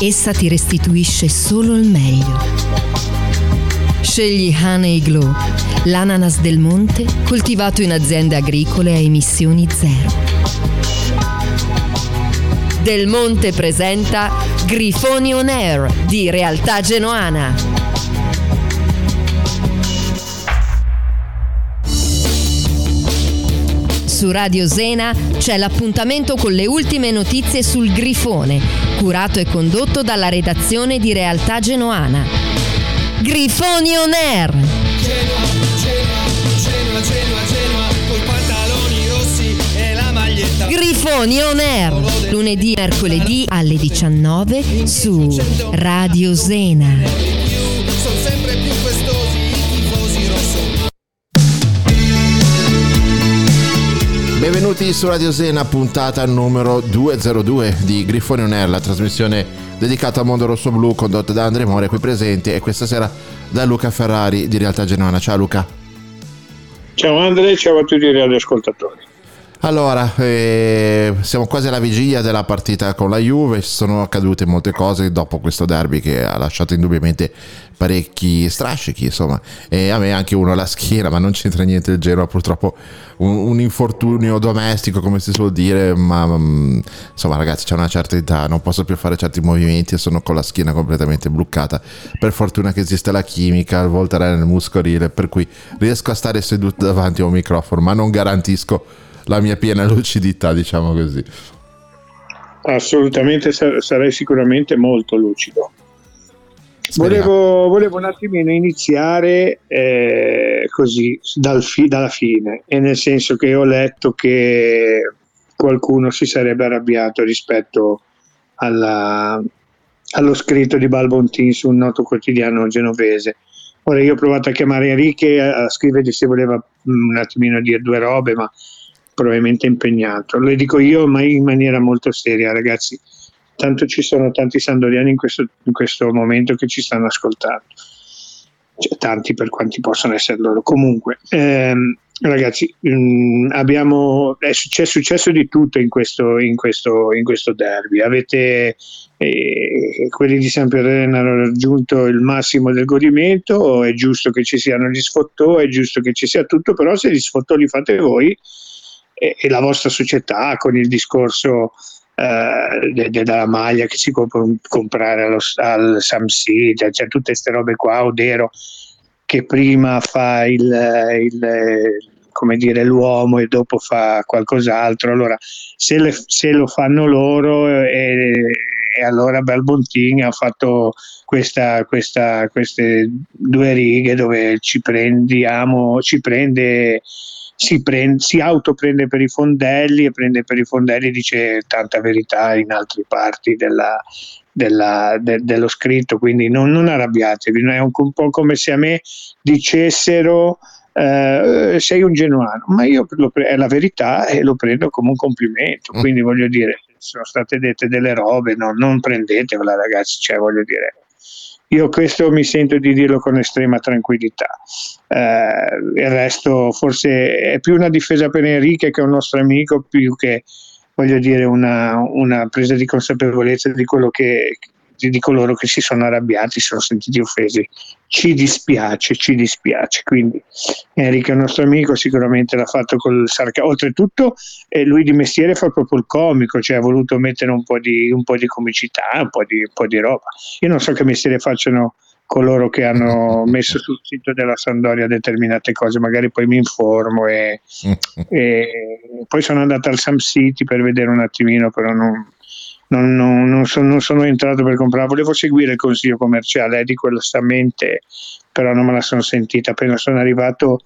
essa ti restituisce solo il meglio. Scegli Honey Glow, l'ananas del monte coltivato in aziende agricole a emissioni zero. Del Monte presenta Grifoni On Air di Realtà Genoana. Su Radio Zena c'è l'appuntamento con le ultime notizie sul Grifone, curato e condotto dalla redazione di Realtà Genoana. Grifoni On Air! Genoa, Genoa, Genoa, Genoa, coi pantaloni rossi e la maglietta. Grifoni On Air! Lunedì e mercoledì alle 19 su Radio Zena. Benvenuti su Radio Zena, puntata numero 202 di Grifone On Air, la trasmissione dedicata al mondo rosso-blu condotta da Andrea More qui presente e questa sera da Luca Ferrari di Realtà Genoana. Ciao Luca. Ciao Andre, ciao a tutti gli ascoltatori. Allora, eh, siamo quasi alla vigilia della partita con la Juve, sono accadute molte cose dopo questo derby che ha lasciato indubbiamente parecchi strascichi, insomma, e a me anche uno alla schiena, ma non c'entra niente il Genoa, purtroppo un, un infortunio domestico, come si suol dire, ma mm, insomma ragazzi c'è una certa età, non posso più fare certi movimenti e sono con la schiena completamente bloccata. Per fortuna che esiste la chimica, il voltare nel muscorile, per cui riesco a stare seduto davanti a un microfono, ma non garantisco la mia piena lucidità, diciamo così. Assolutamente sar- sarei sicuramente molto lucido. Volevo, volevo un attimino iniziare eh, così dal fi- dalla fine, e nel senso che ho letto che qualcuno si sarebbe arrabbiato rispetto alla- allo scritto di Balbontin su un noto quotidiano genovese. Ora io ho provato a chiamare Enrique a, scrivergli se voleva mm, un attimino dire due robe, ma probabilmente impegnato. Lo dico io, ma in maniera molto seria, ragazzi. Tanto ci sono tanti sandoriani in questo, in questo momento che ci stanno ascoltando. Cioè, tanti per quanti possono essere loro. Comunque, ehm, ragazzi, mh, abbiamo, è successo, è successo di tutto in questo, in questo, in questo derby. Avete eh, quelli di San Pierre hanno raggiunto il massimo del godimento, è giusto che ci siano gli sfottò, è giusto che ci sia tutto, però se gli sfottò li fate voi e, e la vostra società con il discorso eh, de- de- della maglia che si può com- comprare allo, al Samsid, cioè tutte queste robe qua, Odero che prima fa il, il- come dire, l'uomo e dopo fa qualcos'altro. Allora, se, le- se lo fanno loro eh, e allora Balbontin ha fatto questa, questa, queste due righe dove ci prendiamo, ci prende si, prende, si autoprende per i fondelli e prende per i fondelli dice tanta verità in altre parti della, della, de, dello scritto, quindi non, non arrabbiatevi, è un, po' come se a me dicessero eh, sei un genuano, ma io lo, è la verità e lo prendo come un complimento, mm. quindi voglio dire, sono state dette delle robe, no, non prendetevela ragazzi, cioè voglio dire, io questo mi sento di dirlo con estrema tranquillità. Eh, il resto forse è più una difesa per Enrique che un nostro amico, più che voglio dire una, una presa di consapevolezza di quello che, di coloro che si sono arrabbiati, si sono sentiti offesi. Ci dispiace, ci dispiace. Quindi Enrico è un nostro amico, sicuramente l'ha fatto col sarcasmo. Oltretutto eh, lui di mestiere fa proprio il comico, cioè ha voluto mettere un po' di, un po di comicità, un po' di, un po' di roba. Io non so che mestiere facciano coloro che hanno messo sul sito della Sandoria determinate cose, magari poi mi informo e, e poi sono andato al Sam City per vedere un attimino, però non, non, non, non, sono, non, sono, entrato per comprare, volevo seguire il consiglio commerciale eh, di quello stamente, però non me la sono sentita. Appena sono arrivato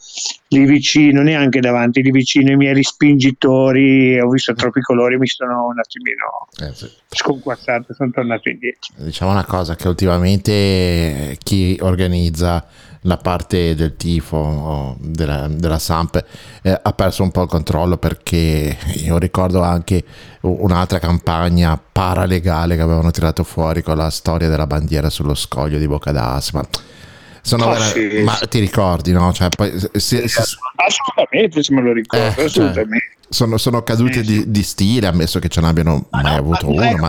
lì vicino, neanche davanti, lì vicino ai miei rispingitori, ho visto troppi colori, mi sono un attimino eh, sì. sconquassato, sono tornato indietro. Diciamo una cosa, che ultimamente chi organizza la parte del tifo della, della Samp eh, ha perso un po' il controllo perché io ricordo anche un'altra campagna paralegale che avevano tirato fuori con la storia della bandiera sullo scoglio di Boccadas ma sono oh, vera- sì. ma ti ricordi no? Cioè, poi, se, se, assolutamente se me lo ricordo eh, cioè, assolutamente cioè, sono, sono cadute di, di, stile, ammesso che ce n'abbiano mai no, avuto ma uno. Ma...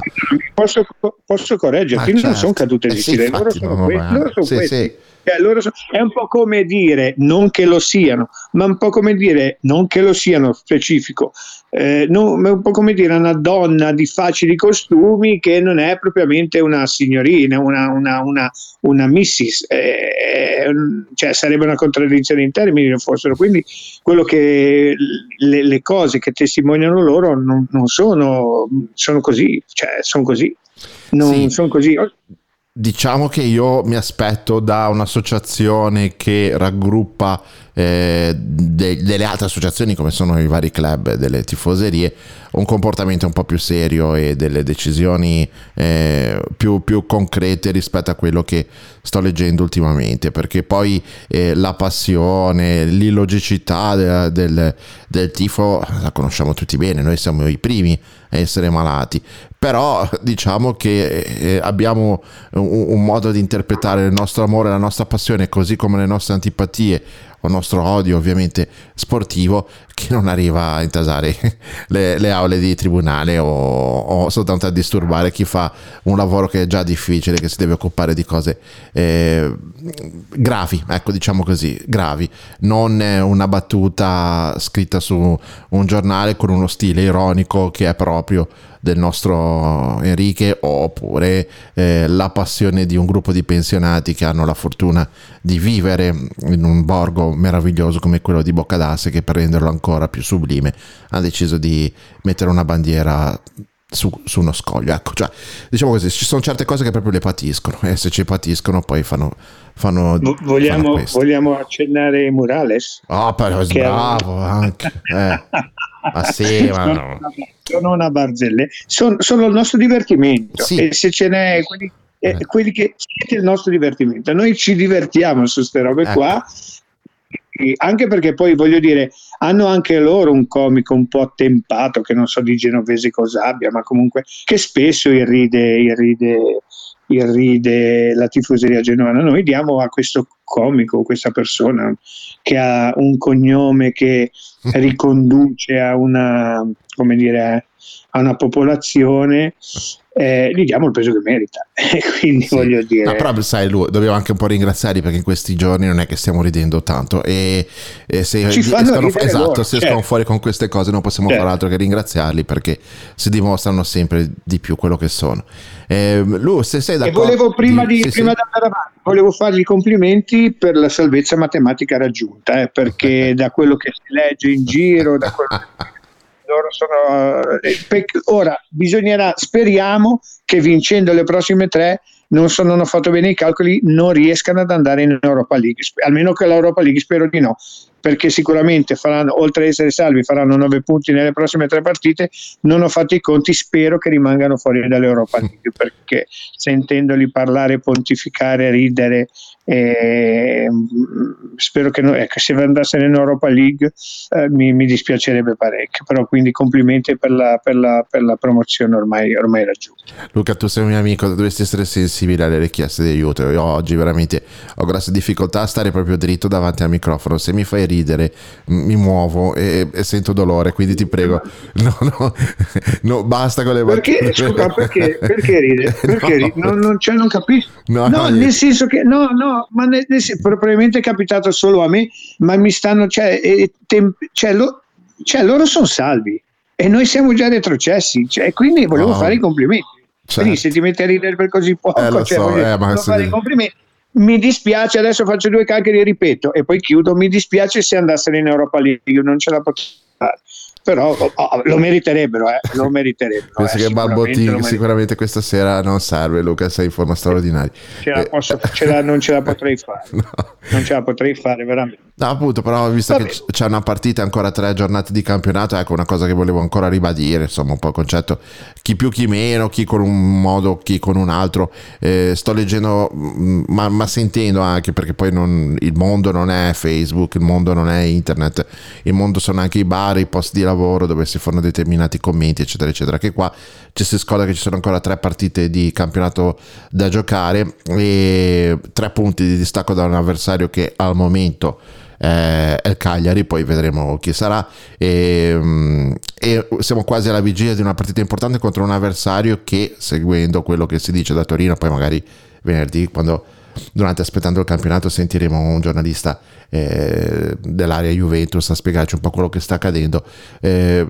Posso, posso correggerti, certo. non sono cadute di eh, stile, sì, loro sono, que- loro sono questi. Eh, allora è un po' come dire non che lo siano, ma un po' come dire non che lo siano specifico, eh, non, è un po' come dire una donna di facili costumi che non è propriamente una signorina, una, una, una, una missis, eh, cioè sarebbe una contraddizione in termini se fossero. Quindi quello che le, le cose che testimoniano loro non, non sono, sono così, cioè sono così. Non sì. sono così. Diciamo che io mi aspetto da un'associazione che raggruppa eh, de- delle altre associazioni come sono i vari club delle tifoserie un comportamento un po' più serio e delle decisioni eh, più, più, concrete rispetto a quello che sto leggendo ultimamente. Perché poi eh, la passione l'illogicità del, del, del tifo la conosciamo tutti bene noi siamo i primi essere malati. Però diciamo che eh, abbiamo un, un modo di interpretare il nostro amore la nostra passione così come le nostre antipatie o nostro odio ovviamente sportivo che non arriva a intasare le, le aule di tribunale o, o, soltanto a disturbare chi fa un lavoro che è già difficile, che si deve occupare di cose eh, gravi, ecco diciamo così, gravi, non una battuta scritta su un giornale con uno stile ironico che è proprio del nostro Enrique oppure eh, la passione di un gruppo di pensionati che hanno la fortuna di vivere in un borgo meraviglioso come quello di Boccadasse che per renderlo ancora più sublime ha deciso di mettere una bandiera su, su, uno scoglio. Ecco, cioè, diciamo così, ci sono certe cose che proprio le patiscono e se ci patiscono poi fanno... fanno vogliamo, fanno vogliamo accennare Murales? Oh, però bravo anche. Eh. Ma sì, ma no. Sono una barzelle. Sono, sono, il nostro divertimento. Sì. E se ce n'è quelli, eh, eh. quelli che siete il nostro divertimento. Noi ci divertiamo su queste robe ecco. qua anche perché poi voglio dire, hanno anche loro un comico un po' attempato, che non so di genovese cosa abbia, ma comunque che spesso irride, irride, irride la tifoseria genovana. Noi diamo a questo comico, questa persona che ha un cognome che riconduce a una, come dire, a una popolazione eh, gli diamo il peso che merita. Quindi sì. voglio dire. No, però sai, lui, dobbiamo anche un po' ringraziarli perché in questi giorni non è che stiamo ridendo tanto. E, e se, escono, esatto, loro, se certo. escono fuori con queste cose non possiamo certo. fare altro che ringraziarli perché si dimostrano sempre di più quello che sono. Eh, Lu, se sei d'accordo. E volevo prima di, di, prima sì. di avanti, volevo fargli i complimenti per la salvezza matematica raggiunta, eh, perché da quello che si legge in giro, da quello che loro sono, eh, ora bisognerà, speriamo che vincendo le prossime tre non, sono, non hanno fatto bene i calcoli, non riescano ad andare in Europa League, almeno che l'Europa League spero di no, perché sicuramente faranno, oltre ad essere salvi, faranno 9 punti nelle prossime tre partite. Non ho fatto i conti, spero che rimangano fuori dall'Europa League, perché sentendoli parlare, pontificare, ridere, eh, spero che, no, ecco, se andassero in Europa League eh, mi, mi, dispiacerebbe parecchio, però quindi complimenti per la, per la, per la promozione ormai, ormai raggiunta. Luca, tu sei un mio amico, dovresti essere sensibile alle richieste di aiuto. Io oggi veramente ho grosse difficoltà a stare proprio dritto davanti al microfono. Se mi fai ridere, mi muovo e, e sento dolore, quindi ti prego, no, no, no basta con le. Perché, scusa, perché, perché ride? Perché no. ride? Non, non, cioè, non capisco. No, nel senso che, no, no, ma nel, nel, probabilmente è capitato solo a me, ma mi stanno, cioè, eh, tem, cioè, lo, cioè loro sono salvi e noi siamo già retrocessi, cioè, quindi volevo oh. fare i complimenti. Certo. Quindi se ti metti a ridere per così poco, eh, cioè, so, voglio, eh, ma fare i complimenti mi dispiace, adesso faccio due calcoli e ripeto e poi chiudo, mi dispiace se andassero in Europa League, non ce la potrei però oh, oh, lo meriterebbero, eh, lo meriterebbero. Penso eh, che Balbotti sicuramente questa sera non serve, Luca, sei in forma straordinaria. Ce eh. posso, ce la, non ce la potrei fare, no. non ce la potrei fare veramente. No, appunto, però visto Vabbè. che c'è una partita ancora tre giornate di campionato, ecco una cosa che volevo ancora ribadire, insomma un po' il concetto, chi più chi meno, chi con un modo, chi con un altro, eh, sto leggendo, mm, ma, ma, sentendo anche perché poi non, il mondo non è Facebook, il mondo non è internet, il mondo sono anche i bar, i posti di lavoro dove si fanno determinati commenti, eccetera, eccetera. Che qua ci si scorda che ci sono ancora tre partite di campionato da giocare e tre punti di distacco da un avversario che al momento eh, è il Cagliari, poi vedremo chi sarà. E, mm, e, siamo quasi alla vigilia di una partita importante contro un avversario che, seguendo quello che si dice da Torino, poi magari venerdì, quando durante aspettando il campionato sentiremo un giornalista eh, dell'area Juventus a spiegarci un po' quello che sta accadendo. Eh,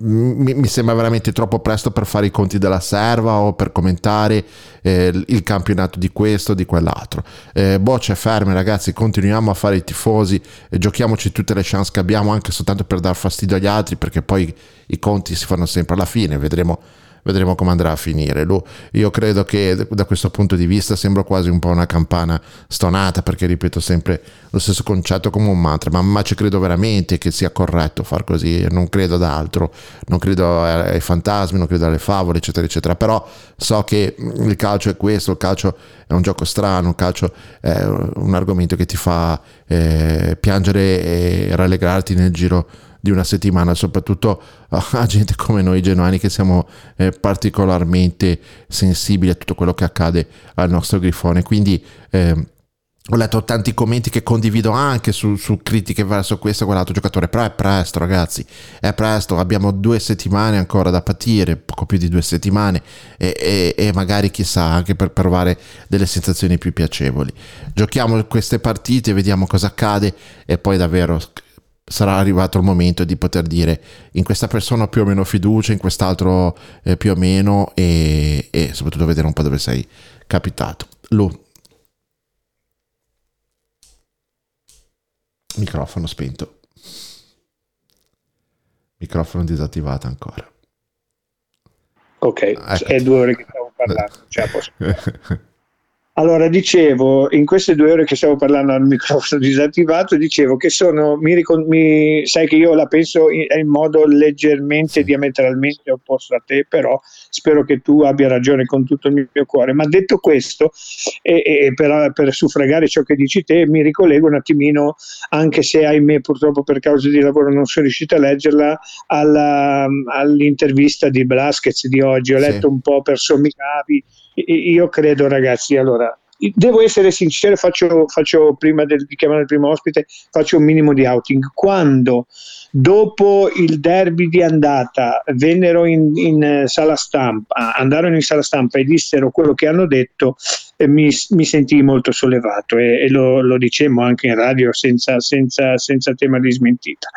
mi, mi, sembra veramente troppo presto per fare i conti della serva o per commentare eh, il campionato di questo o di quell'altro. Eh, bocce ferme ragazzi, continuiamo a fare i tifosi, giochiamoci tutte le chance che abbiamo anche soltanto per dar fastidio agli altri perché poi i conti si fanno sempre alla fine, vedremo vedremo come andrà a finire. io credo che da questo punto di vista sembra quasi un po' una campana stonata perché ripeto sempre lo stesso concetto come un mantra, ma, ma ci credo veramente che sia corretto far così, non credo ad altro, non credo ai fantasmi, non credo alle favole, eccetera, eccetera, però so che il calcio è questo, il calcio è un gioco strano, il calcio è un argomento che ti fa eh, piangere e rallegrarti nel giro di una settimana, soprattutto a gente come noi genuani che siamo eh, particolarmente sensibili a tutto quello che accade al nostro grifone. Quindi eh, ho letto tanti commenti che condivido anche su, su, critiche verso questo o quell'altro giocatore, però è presto ragazzi, è presto, abbiamo due settimane ancora da patire, poco più di due settimane e, e, e magari chissà anche per provare delle sensazioni più piacevoli. Giochiamo queste partite, vediamo cosa accade e poi davvero sarà arrivato il momento di poter dire in questa persona più o meno fiducia, in quest'altro eh, più o meno e, e, soprattutto vedere un po' dove sei capitato. Lu. Microfono spento. Microfono disattivato ancora. Ok, ecco. è due ore che stavo parlando, cioè posso... Allora, dicevo, in queste due ore che stavo parlando al microfono disattivato, dicevo che sono, mi, mi, sai che io la penso in, in, modo leggermente diametralmente opposto a te, però spero che tu abbia ragione con tutto il mio cuore. Ma detto questo, e, e per, per, suffragare ciò che dici te, mi ricollego un attimino, anche se ahimè purtroppo per causa di lavoro non sono riuscito a leggerla, alla, all'intervista di Blasquez di oggi. Ho letto sì. un po' per sommi capi io credo ragazzi, allora, devo essere sincero, faccio, faccio prima del, di chiamare il primo ospite, faccio un minimo di outing. Quando dopo il derby di andata vennero in, in sala stampa, andarono in sala stampa e dissero quello che hanno detto, eh, mi, mi, sentii molto sollevato e, e lo, lo, dicemmo anche in radio senza, senza, senza, tema di smentita.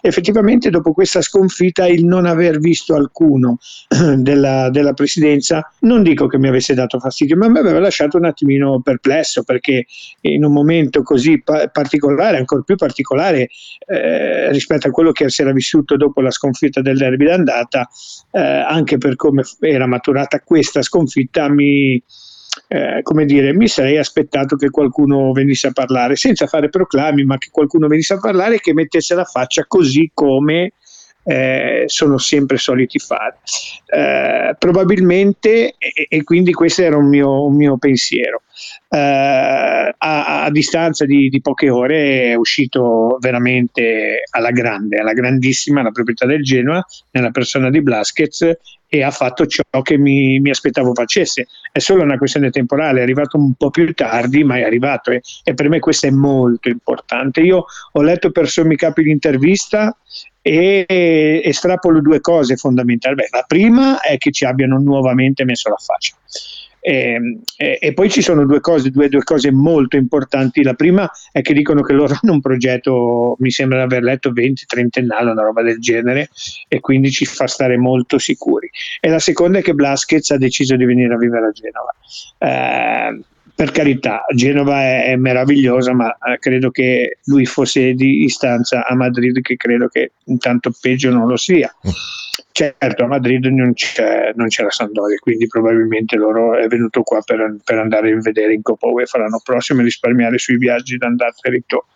Effettivamente dopo questa sconfitta il non aver visto alcuno della, della presidenza non dico che mi avesse dato fastidio, ma mi aveva lasciato un attimino perplesso perché in un momento così pa- particolare, ancora più particolare eh, rispetto a quello che si era vissuto dopo la sconfitta del derby d'andata, eh, anche per come era maturata questa sconfitta, mi, eh, come dire, mi sarei aspettato che qualcuno venisse a parlare, senza fare proclami, ma che qualcuno venisse a parlare e che mettesse la faccia così come eh, sono sempre soliti fare. Eh, probabilmente, e, e, quindi questo era un mio, un mio pensiero. Eh, a, a, distanza di, di, poche ore è uscito veramente alla grande, alla grandissima la proprietà del Genoa nella persona di Blaskets e ha fatto ciò che mi, mi, aspettavo facesse. È solo una questione temporale, è arrivato un po' più tardi, ma è arrivato e, e per me questo è molto importante. Io ho letto per sommi capi l'intervista e estrapolo due cose fondamentali. Beh, la prima è che ci abbiano nuovamente messo la faccia. E, ehm, e, e, poi ci sono due cose, due, due, cose molto importanti. La prima è che dicono che loro hanno un progetto, mi sembra di aver letto 20-30ennale, una roba del genere, e quindi ci fa stare molto sicuri. E la seconda è che Blaskets ha deciso di venire a vivere a Genova. Eh, per carità, Genova è, è meravigliosa, ma eh, credo che lui fosse di istanza a Madrid, che credo che intanto peggio non lo sia. Certo, a Madrid non c'è, non c'è la Sandoria, quindi probabilmente loro è venuto qua per, per andare a vedere in Coppa UEFA l'anno prossimo e risparmiare sui viaggi d'andata e ritorno.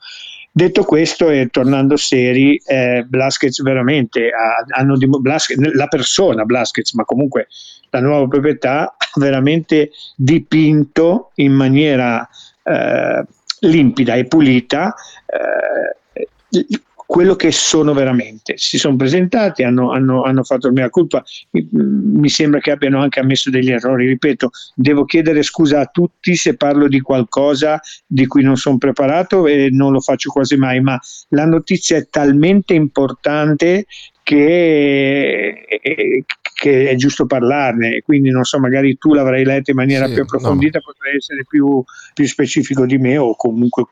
Detto questo e tornando seri, eh, Blaskets veramente ha, hanno Blaskets, la persona Blaskets, ma comunque la nuova proprietà ha veramente dipinto in maniera eh, limpida e pulita eh, quello che sono veramente. Si sono presentati, hanno, hanno, hanno fatto la mia colpa, mi, sembra che abbiano anche ammesso degli errori. Ripeto, devo chiedere scusa a tutti se parlo di qualcosa di cui non sono preparato e non lo faccio quasi mai, ma la notizia è talmente importante che, che, è giusto parlarne, quindi non so, magari tu l'avrai letta in maniera sì, più approfondita, no. potrai essere più, più, specifico di me o comunque,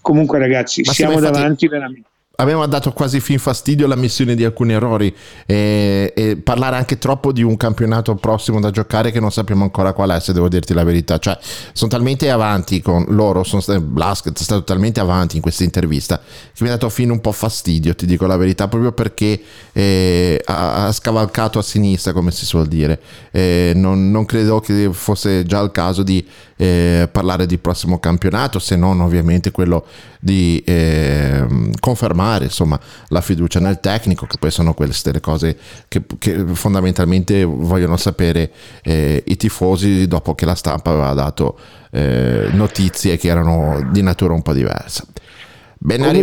comunque ragazzi, Ma siamo davanti veramente abbiamo dato quasi fin fastidio l'ammissione di alcuni errori e, e, parlare anche troppo di un campionato prossimo da giocare che non sappiamo ancora qual è se devo dirti la verità. Cioè sono talmente avanti con loro sono Blaskets è stato talmente avanti in questa intervista che mi ha dato fin un po' fastidio ti dico la verità proprio perché eh, ha, ha, scavalcato a sinistra come si suol dire. Eh, non, non credo che fosse già il caso di eh, parlare di prossimo campionato, se non ovviamente quello di eh, confermare insomma, la fiducia nel tecnico, che poi sono queste le cose che, che fondamentalmente vogliono sapere eh, i tifosi dopo che la stampa aveva dato eh, notizie che erano di natura un po' diversa.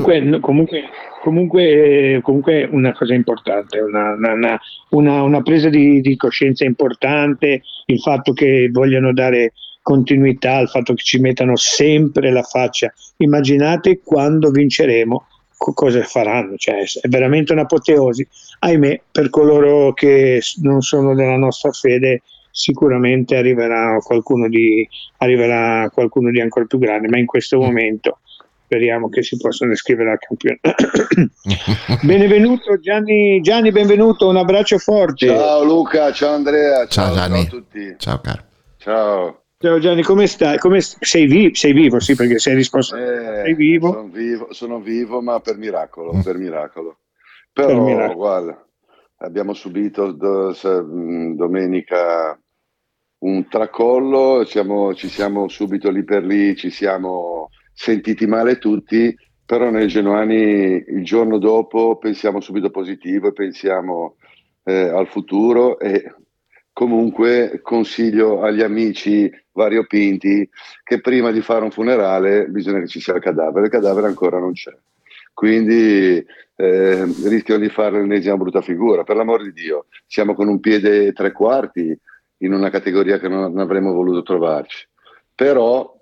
Comunque, comunque, comunque, comunque, una cosa importante, una, una, una, una presa di, di, coscienza importante, il fatto che vogliano dare continuità, al fatto che ci mettano sempre la faccia. Immaginate quando vinceremo cosa faranno, cioè, è veramente un'apoteosi. Ahimè, per coloro che non sono della nostra fede, sicuramente arriverà qualcuno di, arriverà qualcuno di ancora più grande, ma in questo momento speriamo che si possano iscrivere al campionato. benvenuto Gianni, Gianni, benvenuto, un abbraccio forte. Ciao Luca, ciao Andrea, ciao, ciao Gianni. Ciao a tutti. Ciao caro. Ciao. Ciao Gianni, come stai? Come sei, vi- sei, vivo? Sì, perché sei risposto. Eh, sei vivo? Sono vivo, sono vivo, ma per miracolo, mm. per miracolo. Però, per miracolo. guarda, abbiamo subito do, mm, domenica un tracollo, siamo, ci siamo subito lì per lì, ci siamo sentiti male tutti, però noi genuani il giorno dopo pensiamo subito positivo e pensiamo eh, al futuro e comunque consiglio agli amici variopinti che prima di fare un funerale bisogna che ci sia il cadavere, il cadavere ancora non c'è. Quindi eh, rischiano di fare l'ennesima brutta figura. Per l'amor di Dio, siamo con un piede e tre quarti in una categoria che non avremmo voluto trovarci. Però,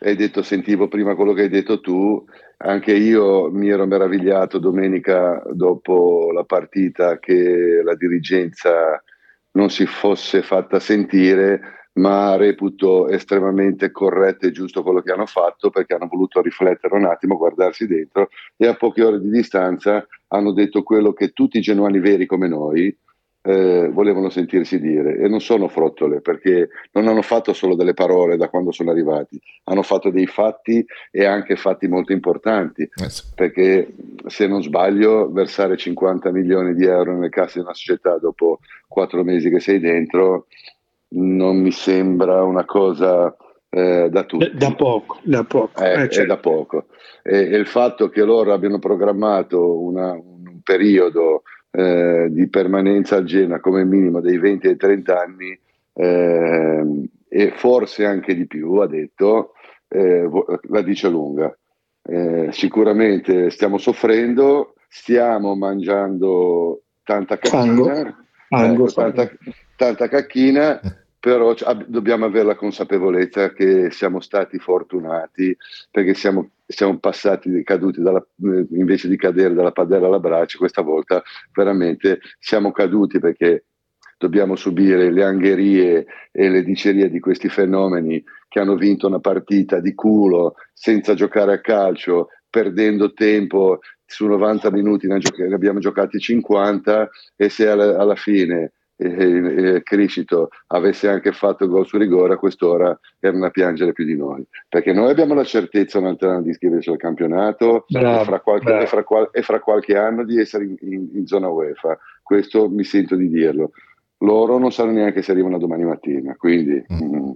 hai detto, sentivo prima quello che hai detto tu, anche io mi ero meravigliato domenica dopo la partita che la dirigenza non si fosse fatta sentire ma reputo estremamente corretto e giusto quello che hanno fatto perché hanno voluto riflettere un attimo, guardarsi dentro e a poche ore di distanza hanno detto quello che tutti i genuani veri come noi eh, volevano sentirsi dire e non sono frottole perché non hanno fatto solo delle parole da quando sono arrivati, hanno fatto dei fatti e anche fatti molto importanti eh sì. perché se non sbaglio versare 50 milioni di euro nelle casse di una società dopo quattro mesi che sei dentro non mi sembra una cosa eh, da tutti. Da poco, da poco. Eh, eh, certo. È da poco. E, e, il fatto che loro abbiano programmato una, un periodo eh, di permanenza al Genoa come minimo dei 20 ai 30 anni ehm, e forse anche di più, ha detto, eh, la dice lunga. Eh, sicuramente stiamo soffrendo, stiamo mangiando tanta cacchina, ecco, tanta, tanta cacchina però dobbiamo avere la consapevolezza che siamo stati fortunati perché siamo, siamo passati, caduti dalla, eh, invece di cadere dalla padella alla braccia, questa volta veramente siamo caduti perché dobbiamo subire le angherie e le dicerie di questi fenomeni che hanno vinto una partita di culo senza giocare a calcio, perdendo tempo su 90 minuti, ne abbiamo giocati 50 e se alla, alla fine e, Criscito avesse anche fatto il gol su rigore, a quest'ora erano a piangere più di noi. Perché noi abbiamo la certezza un altro anno di iscriverci al campionato bravo, e, fra qualche, e, fra qual, e, fra qualche, anno di essere in, in, in, zona UEFA. Questo mi sento di dirlo. Loro non sanno neanche se arrivano domani mattina, quindi mm. mh, mm,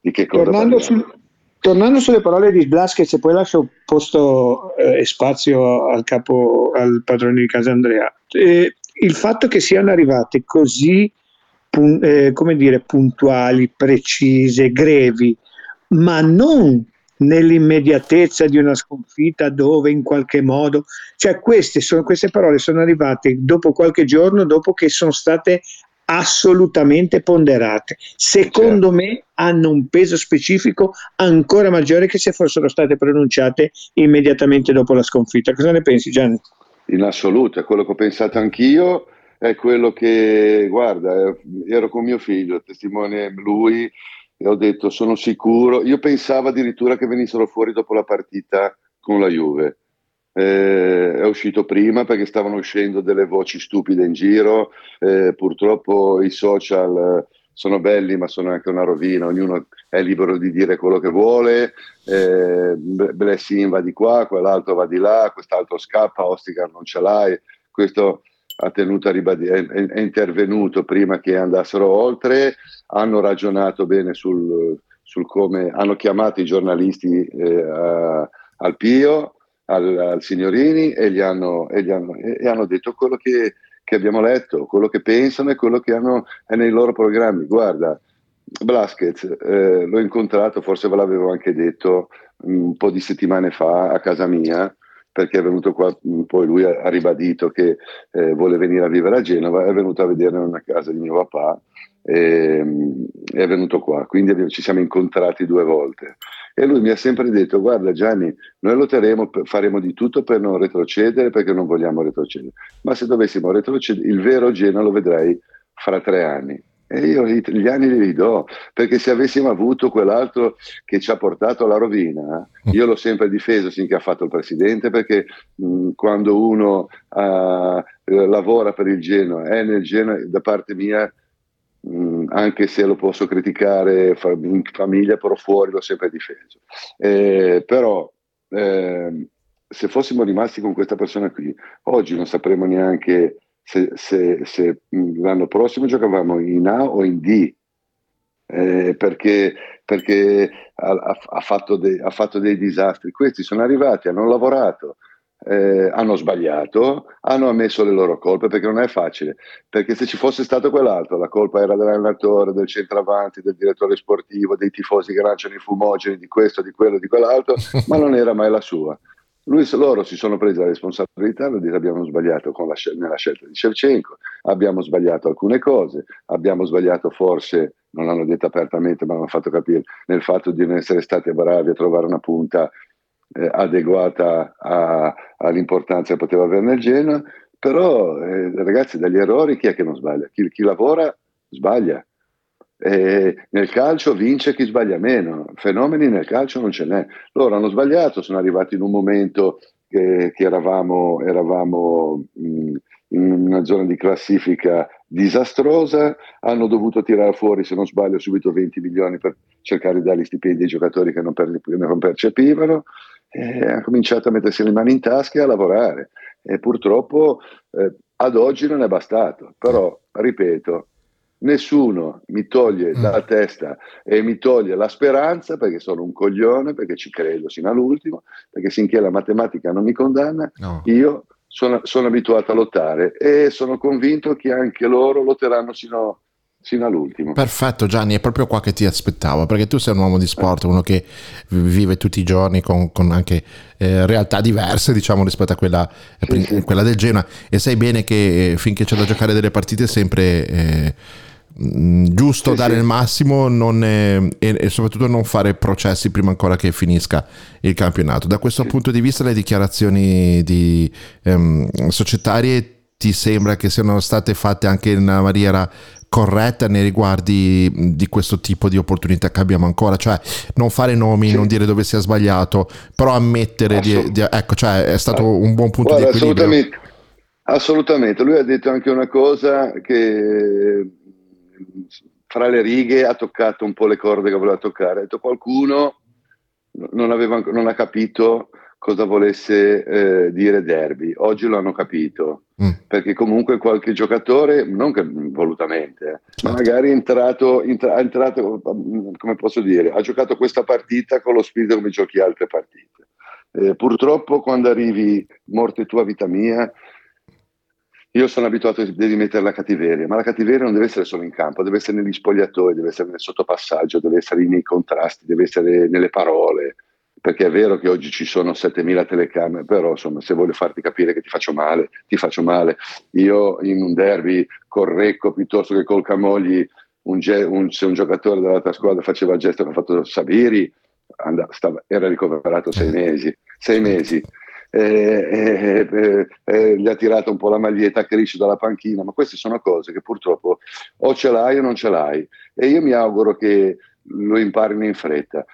di che cosa tornando, sul, tornando sulle parole di Blasquez e poi lascio posto eh, e spazio al capo, al padrone di casa Andrea. Eh, il fatto che siano arrivate così eh, come dire, puntuali, precise, grevi, ma non nell'immediatezza di una sconfitta dove in qualche modo, cioè queste, sono, queste parole sono arrivate dopo qualche giorno, dopo che sono state assolutamente ponderate. Secondo certo. me hanno un peso specifico ancora maggiore che se fossero state pronunciate immediatamente dopo la sconfitta. Cosa ne pensi Gianni? In assoluto, è quello che ho pensato anch'io, è quello che, guarda, eh, ero con mio figlio, testimone lui, e ho detto sono sicuro, io pensavo addirittura che venissero fuori dopo la partita con la Juve. Eh, è uscito prima perché stavano uscendo delle voci stupide in giro, eh, purtroppo i social sono belli ma sono anche una rovina, ognuno è libero di dire quello che vuole, eh, Blessing va di qua, quell'altro va di là, quest'altro scappa, Ostigar non ce l'hai, questo ha tenuto a ribadire, è, è, intervenuto prima che andassero oltre, hanno ragionato bene sul, sul come, hanno chiamato i giornalisti eh, a, al Pio, al, al Signorini e gli, hanno, e gli hanno, e hanno detto quello che che abbiamo letto, quello che pensano e quello che hanno nei loro programmi. Guarda, Blasquez eh, l'ho incontrato, forse ve l'avevo anche detto un po' di settimane fa a casa mia, perché è venuto qua, poi lui ha ribadito che eh, vuole venire a vivere a Genova, è venuto a vedere una casa di mio papà e, ehm, è venuto qua, quindi ci siamo incontrati due volte. E lui mi ha sempre detto: Guarda, Gianni, noi lotteremo, faremo di tutto per non retrocedere perché non vogliamo retrocedere. Ma se dovessimo retrocedere, il vero Genoa lo vedrai fra tre anni. E io gli anni li ridò, perché se avessimo avuto quell'altro che ci ha portato alla rovina, io l'ho sempre difeso finché ha fatto il presidente, perché mh, quando uno uh, lavora per il Genoa, è nel Genoa, da parte mia Mm, anche se lo posso criticare in famiglia, però fuori l'ho sempre difeso. Eh, però eh, se fossimo rimasti con questa persona qui, oggi non sapremmo neanche se, se, se mm, l'anno prossimo giocavamo in A o in D. Eh, perché, perché ha, ha, fatto de, ha fatto dei disastri. Questi sono arrivati, hanno lavorato, eh, hanno sbagliato, hanno ammesso le loro colpe perché non è facile, perché se ci fosse stato quell'altro, la colpa era dell'allenatore, del centravanti, del direttore sportivo, dei tifosi che lanciano i fumogeni, di questo, di quello, di quell'altro, ma non era mai la sua. Lui, loro si sono presi la responsabilità, hanno detto abbiamo sbagliato la, nella scelta di Shevchenko, abbiamo sbagliato alcune cose, abbiamo sbagliato forse, non l'hanno detto apertamente ma l'hanno fatto capire, nel fatto di non essere stati bravi a trovare una punta eh, adeguata a, all'importanza che poteva avere nel Genoa, però eh, ragazzi dagli errori chi è che non sbaglia? Chi, chi lavora sbaglia. Eh, nel calcio vince chi sbaglia meno, fenomeni nel calcio non ce n'è. Loro hanno sbagliato, sono arrivati in un momento che, che eravamo, eravamo mh, in una zona di classifica disastrosa, hanno dovuto tirare fuori, se non sbaglio, subito 20 milioni per cercare di dare stipendi ai giocatori che non, per, non percepivano, e ha cominciato a mettersi le mani in tasca e a lavorare. E purtroppo eh, ad oggi non è bastato, però ripeto, nessuno mi toglie mm. dalla testa e mi toglie la speranza perché sono un coglione, perché ci credo sino all'ultimo, perché finché la matematica non mi condanna, no. io sono, sono, abituato a lottare e sono convinto che anche loro lotteranno sino, fino all'ultimo. Perfetto Gianni, è proprio qua che ti aspettavo, perché tu sei un uomo di sport, uno che vive tutti i giorni con, con anche eh, realtà diverse diciamo rispetto a quella, sì, sì. quella, del Genoa e sai bene che eh, finché c'è da giocare delle partite sempre... Eh, Mm, giusto sì, dare sì. il massimo è, e, e, soprattutto non fare processi prima ancora che finisca il campionato. Da questo sì. punto di vista le dichiarazioni di, um, societarie ti sembra che siano state fatte anche in una maniera corretta nei riguardi di questo tipo di opportunità che abbiamo ancora, cioè non fare nomi, sì. non dire dove si è sbagliato, però ammettere di, di, ecco, cioè è stato un buon punto Guarda, di equilibrio. Assolutamente. assolutamente, lui ha detto anche una cosa che fra le righe ha toccato un po' le corde che voleva toccare. Ha detto qualcuno non, aveva, non ha capito cosa volesse eh, dire derby. Oggi lo hanno capito, mm. perché comunque qualche giocatore, non che volutamente, eh, certo. ma magari è entrato, entra, entrato, come posso dire, ha giocato questa partita con lo spirito come giochi altre partite. Eh, purtroppo quando arrivi morte tua, vita mia, io sono abituato a devi mettere la cattiveria, ma la cattiveria non deve essere solo in campo, deve essere negli spogliatoi, deve essere nel sottopassaggio, deve essere nei contrasti, deve essere nelle parole. Perché è vero che oggi ci sono 7000 telecamere, però insomma, se voglio farti capire che ti faccio male, ti faccio male. Io in un derby col Recco piuttosto che col Camogli, un, un, se un giocatore dell'altra squadra faceva il gesto che ha fatto Sabiri, andava, stava, era ricoverato sei mesi. Sei mesi eh, eh, eh, gli ha tirato un po' la maglietta Crisci dalla panchina, ma queste sono cose che purtroppo o ce l'hai o non ce l'hai e io mi auguro che lo imparino in fretta.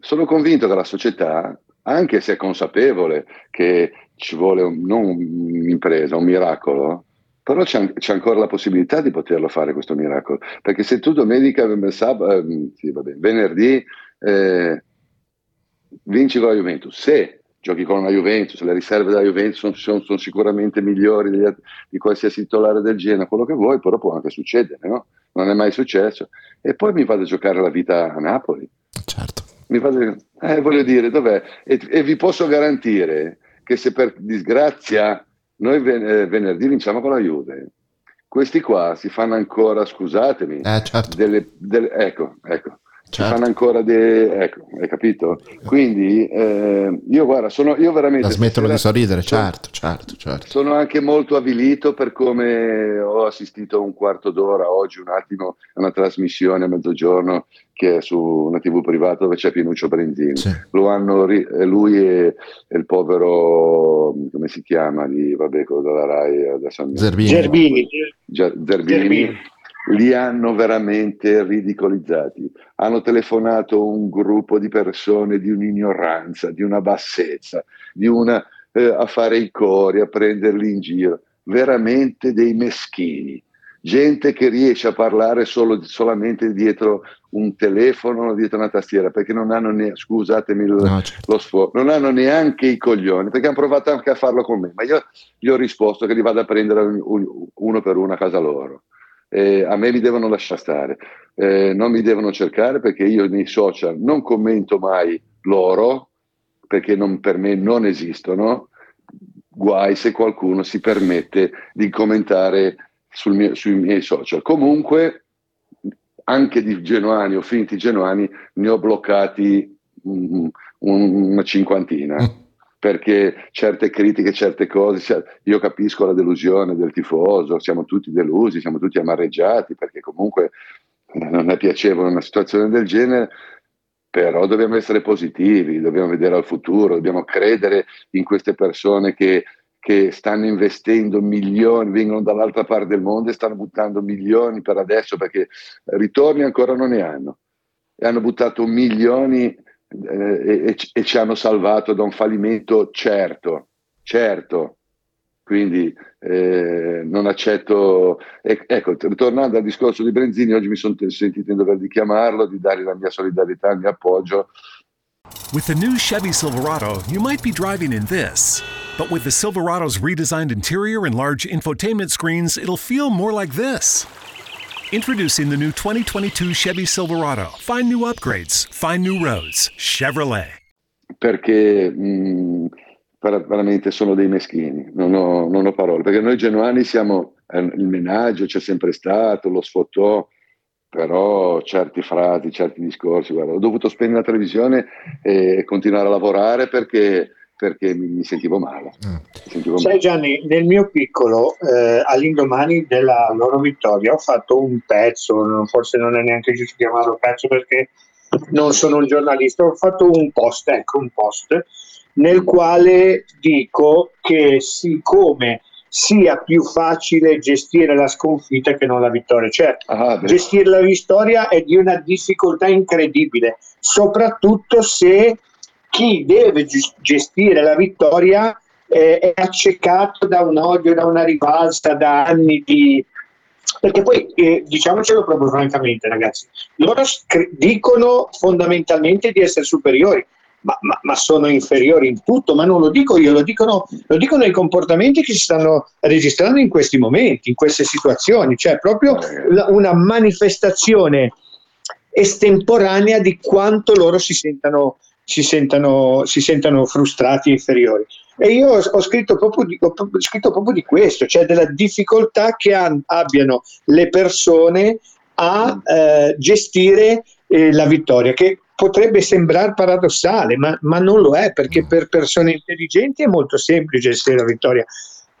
Sono convinto che la società, anche se è consapevole che ci vuole un, non un'impresa, un miracolo, però c'è, c'è, ancora la possibilità di poterlo fare questo miracolo, perché se tu domenica, sab- ehm, sì, vabbè, venerdì eh, vinci con la Juventus, se giochi con la Juventus, le riserve della Juventus sono, sono, sono sicuramente migliori di, di, qualsiasi titolare del Genoa, quello che vuoi, però può anche succedere, no? Non è mai successo. E poi mi vado a giocare la vita a Napoli. Certo. Mi vado, eh, voglio dire, dov'è? E, e, vi posso garantire che se per disgrazia noi ven- eh, venerdì vinciamo con la Juve, questi qua si fanno ancora, scusatemi, eh, certo. delle, delle, ecco, ecco, Certo. fanno ancora dei... ecco, hai capito? Quindi eh, io guarda, sono io veramente... La smettono di sorridere, certo, certo, certo. Sono anche molto avvilito per come ho assistito un quarto d'ora oggi, un attimo, a una trasmissione a mezzogiorno che è su una tv privata dove c'è Pinuccio Brenzini. Sì. Lo hanno, lui e, e, il povero, come si chiama, di, vabbè, quello della RAI, adesso Zerbini. Zerbini. Zerbini. Zerbini li hanno veramente ridicolizzati. Hanno telefonato un gruppo di persone di un'ignoranza, di una bassezza, di una, eh, a fare i cori, a prenderli in giro. Veramente dei meschini. Gente che riesce a parlare solo, solamente dietro un telefono, dietro una tastiera, perché non hanno, ne, scusatemi il, no, certo. lo sforzo, non hanno neanche i coglioni, perché hanno provato anche a farlo con me, ma io gli ho risposto che li vado a prendere uno per uno a casa loro eh, a me mi devono lasciare stare, eh, non mi devono cercare perché io nei social non commento mai loro, perché non, per me non esistono, guai se qualcuno si permette di commentare mio, sui miei social. Comunque, anche di genuani o finti genuani, ne ho bloccati un, una cinquantina. Perché certe critiche, certe cose, io capisco la delusione del tifoso, siamo tutti delusi, siamo tutti amareggiati perché comunque non è piacevole una situazione del genere, però dobbiamo essere positivi, dobbiamo vedere al futuro, dobbiamo credere in queste persone che, che stanno investendo milioni, vengono dall'altra parte del mondo e stanno buttando milioni per adesso perché ritorni ancora non ne hanno. E hanno buttato milioni eh, e, e, ci hanno salvato da un fallimento certo, certo. Quindi eh, non accetto. E, ecco, ritornando al discorso di Brenzini, oggi mi sono sentito in dover di chiamarlo, di dare la mia solidarietà, il mio appoggio. With the new Chevy Silverado, you might be driving in this. But with the Silverado's redesigned interior and large infotainment screens, it'll feel more like this. Introducing the new 2022 Chevy Silverado. Find new upgrades, find new roads. Chevrolet. Perché mh, veramente sono dei meschini, non ho, non ho, parole. Perché noi genuani siamo eh, il menaggio, c'è sempre stato, lo sfottò, però certi frasi, certi discorsi, guarda, ho dovuto spegnere la televisione e continuare a lavorare perché perché mi, sentivo male. Mm. Mi sentivo Sai male. Gianni, nel mio piccolo, eh, all'indomani della loro vittoria, ho fatto un pezzo, forse non è neanche giusto chiamarlo pezzo perché non sono un giornalista, ho fatto un post, ecco un post, nel quale dico che siccome sia più facile gestire la sconfitta che non la vittoria. Cioè, ah, gestire la vittoria è di una difficoltà incredibile, soprattutto se chi deve gestire la vittoria eh, è accecato da un odio, da una rivalsa, da anni di... Perché poi, eh, diciamocelo proprio francamente ragazzi, loro scri- dicono fondamentalmente di essere superiori, ma, ma, ma, sono inferiori in tutto, ma non lo dico io, lo dicono, lo dicono i comportamenti che si stanno registrando in questi momenti, in queste situazioni, cioè proprio una manifestazione estemporanea di quanto loro si sentano si sentano, si sentano frustrati e inferiori. E io ho scritto, proprio di, ho scritto proprio di questo, cioè della difficoltà che han, abbiano le persone a eh, gestire eh, la vittoria, che potrebbe sembrare paradossale, ma, ma, non lo è, perché per persone intelligenti è molto semplice gestire la vittoria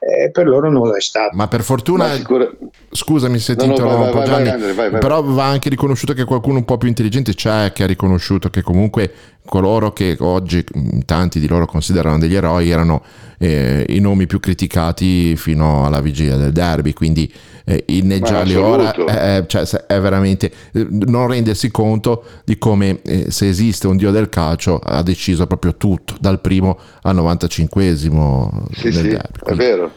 eh, per loro non lo è stato. Ma per fortuna, Ma scusami se ti no, interrompo, vai, vai, Gianni, vai, però va anche riconosciuto che qualcuno un po' più intelligente c'è che ha riconosciuto che comunque coloro che oggi tanti di loro considerano degli eroi erano eh, i nomi più criticati fino alla vigilia del derby, quindi eh, inneggiarli ora è, cioè, è, veramente eh, non rendersi conto di come eh, se esiste un dio del calcio ha deciso proprio tutto, dal primo al 95esimo sì, sì, derby. È vero.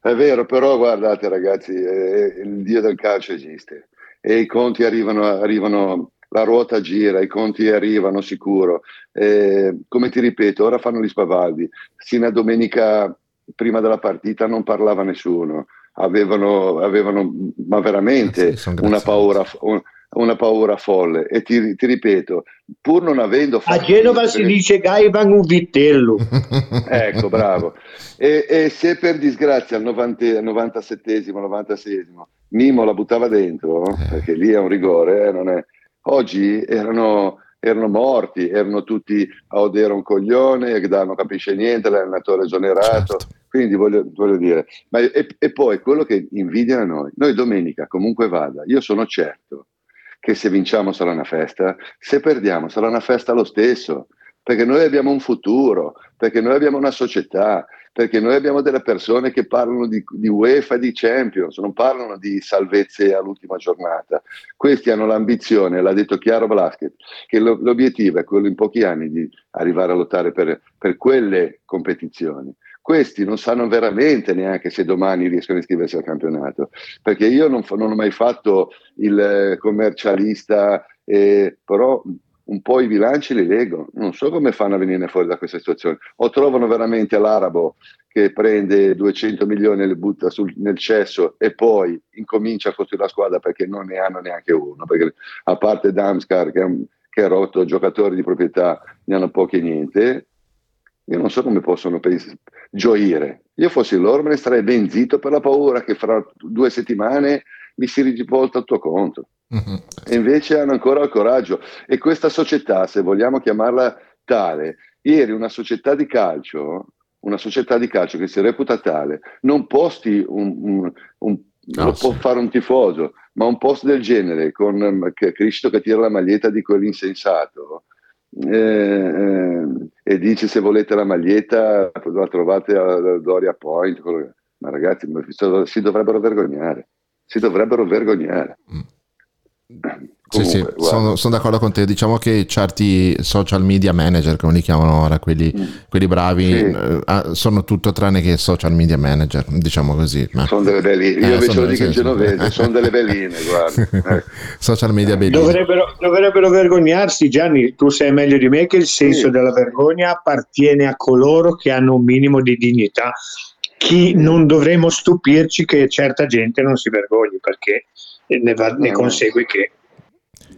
È vero, però guardate ragazzi, eh, il dio del calcio esiste e i conti arrivano, arrivano la ruota gira, i conti arrivano sicuro. Eh, come ti ripeto, ora fanno gli spavaldi. Sino a domenica prima della partita non parlava nessuno. Avevano, avevano ma veramente eh sì, una, paura, un, una paura folle. E ti, ti, ripeto, pur non avendo fatto. A Genova si dice Gaivan un vitello. ecco, bravo. E, e, se per disgrazia al 90, 97 96 Mimo la buttava dentro, eh. perché lì è un rigore, eh, non è Oggi erano, erano morti, erano tutti a Odero un coglione, che non capisce niente, l'allenatore esonerato. Certo. Quindi voglio, voglio dire, ma, e, e, poi quello che invidiano noi, noi domenica comunque vada, io sono certo che se vinciamo sarà una festa, se perdiamo sarà una festa lo stesso, perché noi abbiamo un futuro, perché noi abbiamo una società, perché noi abbiamo delle persone che parlano di, di UEFA e di Champions, non parlano di salvezze all'ultima giornata. Questi hanno l'ambizione, l'ha detto Chiaro Blasquez, che lo, l'obiettivo è quello in pochi anni di arrivare a lottare per, per quelle competizioni questi non sanno veramente neanche se domani riescono a iscriversi al campionato, perché io non, non ho mai fatto il commercialista, eh, però un po' i bilanci li leggo, non so come fanno a venire fuori da questa situazione. O trovano veramente l'arabo che prende 200 milioni e li butta sul, nel cesso e poi incomincia a costruire la squadra perché non ne hanno neanche uno, perché a parte Damskar che, che ha rotto giocatori di proprietà, ne hanno pochi e niente, io non so come possono pens- gioire. Io fossi loro me ne starei ben zitto per la paura che fra due settimane mi si rivolta il tuo conto. Mm-hmm. E invece hanno ancora il coraggio. E questa società, se vogliamo chiamarla tale, ieri una società di calcio, una società di calcio che si reputa tale, non posti un, un, un no, lo sì. può fare un tifoso, ma un post del genere con Cristo che tira la maglietta di quell'insensato, eh, eh, e dice se volete la maglietta la trovate a Doria Point. Ma ragazzi, si dovrebbero vergognare, si dovrebbero vergognare. Mm. Comunque, sì, sì, sono, sono, d'accordo con te. Diciamo che certi social media manager, come li chiamano ora, quelli, mm. quelli bravi, sì. eh, ah, sono tutto tranne che social media manager, diciamo così. Ma... Sono delle belline. Io eh, invece lo dico in genovese, sono delle belline, guarda. Eh. social media belline. Dovrebbero, dovrebbero, vergognarsi, Gianni. Tu sai meglio di me che il senso della vergogna appartiene a coloro che hanno un minimo di dignità. Chi non dovremmo stupirci che certa gente non si vergogni perché ne, va, ne consegue che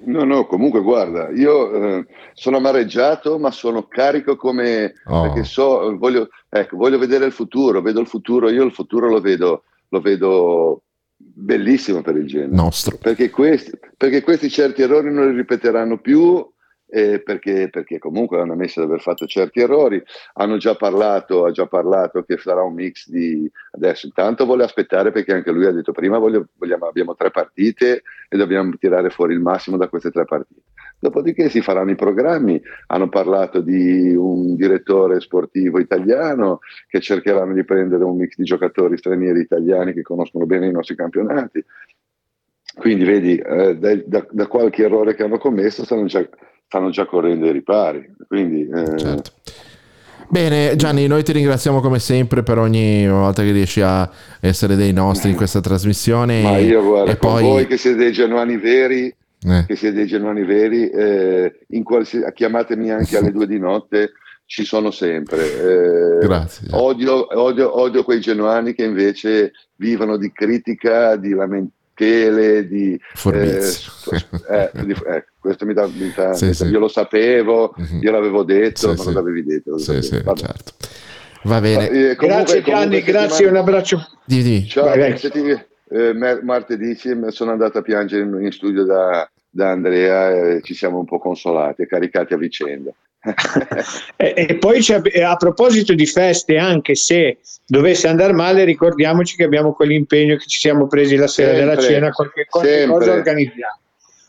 No, no, comunque guarda, io eh, sono amareggiato, ma sono carico come oh. perché so, voglio, ecco, voglio vedere il futuro, vedo il futuro, io il futuro lo vedo, lo vedo bellissimo per il genere. Nostro. Perché questi, perché questi certi errori non li ripeteranno più eh, perché, perché, comunque hanno ammesso di aver fatto certi errori, hanno già parlato, ha già parlato che sarà un mix di adesso intanto vuole aspettare perché anche lui ha detto prima voglio, vogliamo, abbiamo tre partite e dobbiamo tirare fuori il massimo da queste tre partite. Dopodiché si faranno i programmi, hanno parlato di un direttore sportivo italiano che cercheranno di prendere un mix di giocatori stranieri italiani che conoscono bene i nostri campionati. Quindi vedi, eh, da, da, qualche errore che hanno commesso stanno già stanno già correndo ai ripari. Quindi, eh... certo. Bene Gianni, noi ti ringraziamo come sempre per ogni volta che riesci a essere dei nostri in questa trasmissione. Ma io guarda, e poi... voi che siete dei genuani veri, eh. che siete dei genuani veri, eh, qualsiasi... chiamatemi anche alle due di notte, ci sono sempre. Eh, Grazie. Odio, odio, odio, quei genuani che invece vivono di critica, di lamentazione Chele, di, Forbizio. Eh, eh, di, eh, questo mi dà, mi dà sì, sì. io lo sapevo, mm-hmm. io l'avevo detto, sì, ma non l'avevi detto. Sì, sì, certo. Va bene. Eh, comunque, grazie Gianni, grazie, un abbraccio. Di, di. Ciao, vai, vai. Senti, eh, martedì sono andato a piangere in, in studio da, da Andrea e ci siamo un po' consolati e caricati a vicenda. E, e, poi a proposito di feste, anche se dovesse andare male, ricordiamoci che abbiamo quell'impegno che ci siamo presi la sera sempre, della cena, qualche, qualche cosa organizziamo.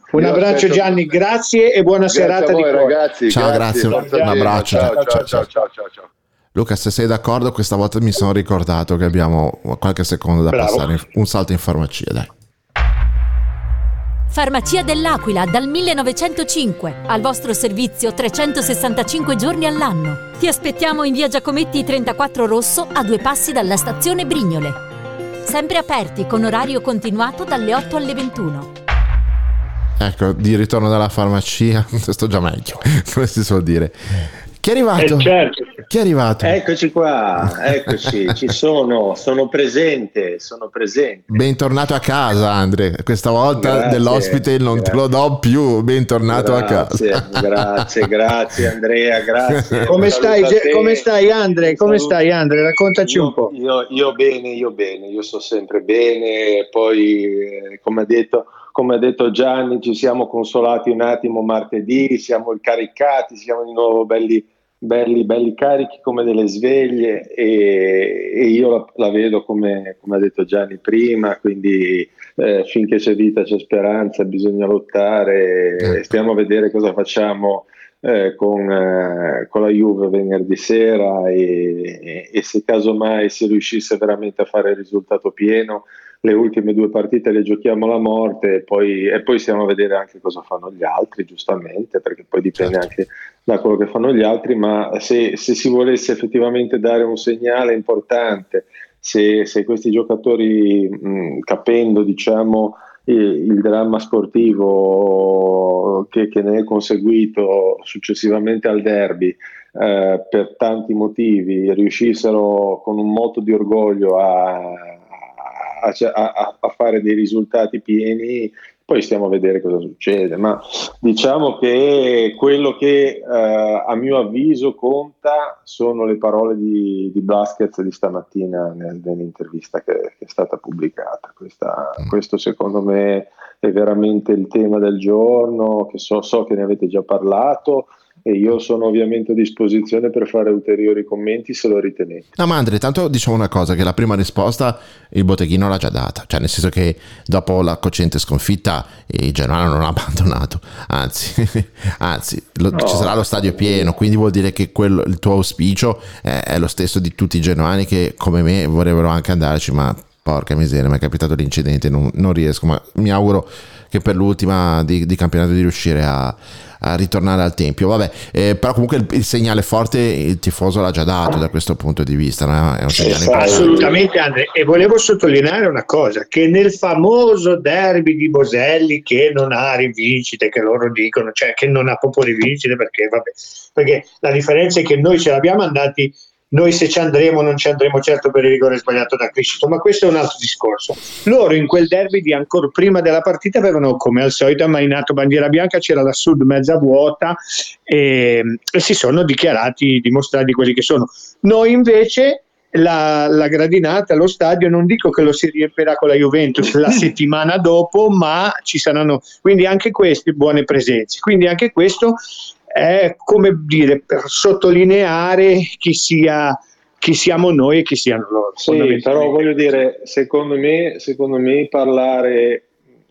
Un Io abbraccio aspetto... Gianni, grazie e buona grazie serata voi, di ragazzi. Ciao, grazie, grazie. un abbraccio. Ciao ciao ciao, ciao ciao ciao, Luca, se sei d'accordo, questa volta mi sono ricordato che abbiamo qualche secondo da Bravo. passare. Un salto in farmacia, dai. Farmacia dell'Aquila dal 1905, al vostro servizio 365 giorni all'anno. Ti aspettiamo in via Giacometti 34 Rosso a due passi dalla stazione Brignole. Sempre aperti con orario continuato dalle 8 alle 21. Ecco, di ritorno dalla farmacia, sto già meglio, come si suol dire. Chi è arrivato? Eh certo. Chi è arrivato? Eccoci qua, eccoci, ci sono, sono presente, sono presente. Bentornato a casa Andre, questa volta grazie, dell'ospite non grazie. te lo do più, bentornato grazie, a casa. Grazie, grazie Andrea, grazie. Come stai, come stai Andre? Come stai Andre? Raccontaci io, un po'. Io, io, bene, io bene, io sto sempre bene, poi eh, come ha detto come ha detto Gianni, ci siamo consolati un attimo martedì, siamo caricati, siamo di nuovo belli belli, belli carichi come delle sveglie e, e io la, la vedo come, come, ha detto Gianni prima, quindi eh, finché c'è vita c'è speranza, bisogna lottare, certo. stiamo a vedere cosa facciamo eh, con, eh, con, la Juve venerdì sera e, e, e se casomai si riuscisse veramente a fare il risultato pieno le ultime due partite le giochiamo alla morte e poi, e poi stiamo a vedere anche cosa fanno gli altri, giustamente, perché poi dipende certo. anche da quello che fanno gli altri, ma se, se, si volesse effettivamente dare un segnale importante, se, se questi giocatori, mh, capendo diciamo, il, il dramma sportivo che, che, ne è conseguito successivamente al derby, eh, per tanti motivi, riuscissero con un moto di orgoglio a a, a, a fare dei risultati pieni poi stiamo a vedere cosa succede, ma diciamo che quello che eh, a mio avviso conta sono le parole di, di Blaskets di stamattina nel, nell'intervista che, che, è stata pubblicata. Questa, mm. questo secondo me è veramente il tema del giorno, che so, so che ne avete già parlato e io sono ovviamente a disposizione per fare ulteriori commenti se lo ritenete. No, ma Andre, tanto diciamo una cosa, che la prima risposta il botteghino l'ha già data, cioè nel senso che dopo la cocente sconfitta il Genoano non ha abbandonato, anzi, anzi lo, no. ci sarà lo stadio pieno, quindi vuol dire che quello, il tuo auspicio è, è lo stesso di tutti i genuani che come me vorrebbero anche andarci, ma porca miseria, mi è capitato l'incidente, non, non riesco, ma mi auguro che per l'ultima di, di campionato di riuscire a, a ritornare al Tempio. Vabbè, eh, però comunque il, il, segnale forte il tifoso l'ha già dato da questo punto di vista. No? Assolutamente, Andre. E volevo sottolineare una cosa: che nel famoso derby di Boselli, che non ha rivincite, che loro dicono, cioè che non ha proprio rivincite perché, vabbè, perché la differenza è che noi ce l'abbiamo andati noi se ci andremo non ci andremo certo per il rigore sbagliato da Criscito, ma questo è un altro discorso. Loro in quel derby di ancora prima della partita avevano come al solito ammainato bandiera bianca, c'era la sud mezza vuota e, e si sono dichiarati, dimostrati quelli che sono. Noi invece la, la, gradinata, lo stadio, non dico che lo si riempirà con la Juventus la settimana dopo, ma ci saranno quindi anche queste buone presenze. Quindi anche questo è come dire per sottolineare chi sia chi siamo noi e chi siano loro. Sì, però voglio dire, secondo me, secondo me parlare,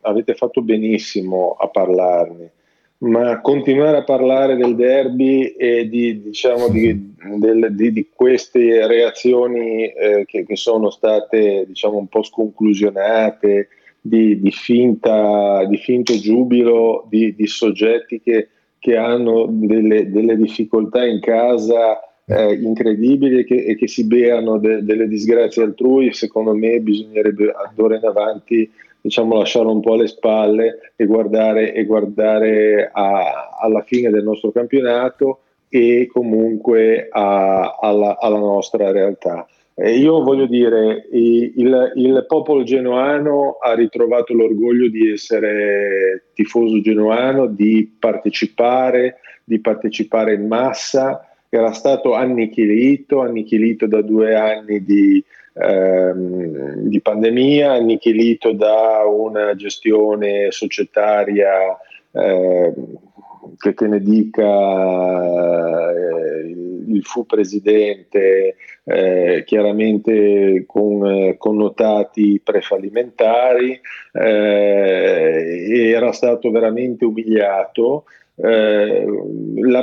avete fatto benissimo a parlarne, ma continuare a parlare del derby e di, diciamo, di, del, di, di queste reazioni eh, che, che, sono state diciamo, un po' sconclusionate, di, finta, di finto giubilo di, soggetti che che hanno delle, delle difficoltà in casa eh, incredibili e che, e che, si beano de, delle disgrazie altrui, secondo me bisognerebbe d'ora in avanti diciamo, lasciare un po' alle spalle e guardare, e guardare a, alla fine del nostro campionato e comunque a, alla, alla nostra realtà. Eh, io voglio dire, il, il, popolo genoano ha ritrovato l'orgoglio di essere tifoso genoano, di partecipare, di partecipare in massa, era stato annichilito, annichilito da due anni di, ehm, di pandemia, annichilito da una gestione societaria eh, che, che ne dica eh, il fu presidente eh, chiaramente con eh, connotati prefallimentari eh, era stato veramente umiliato. Eh,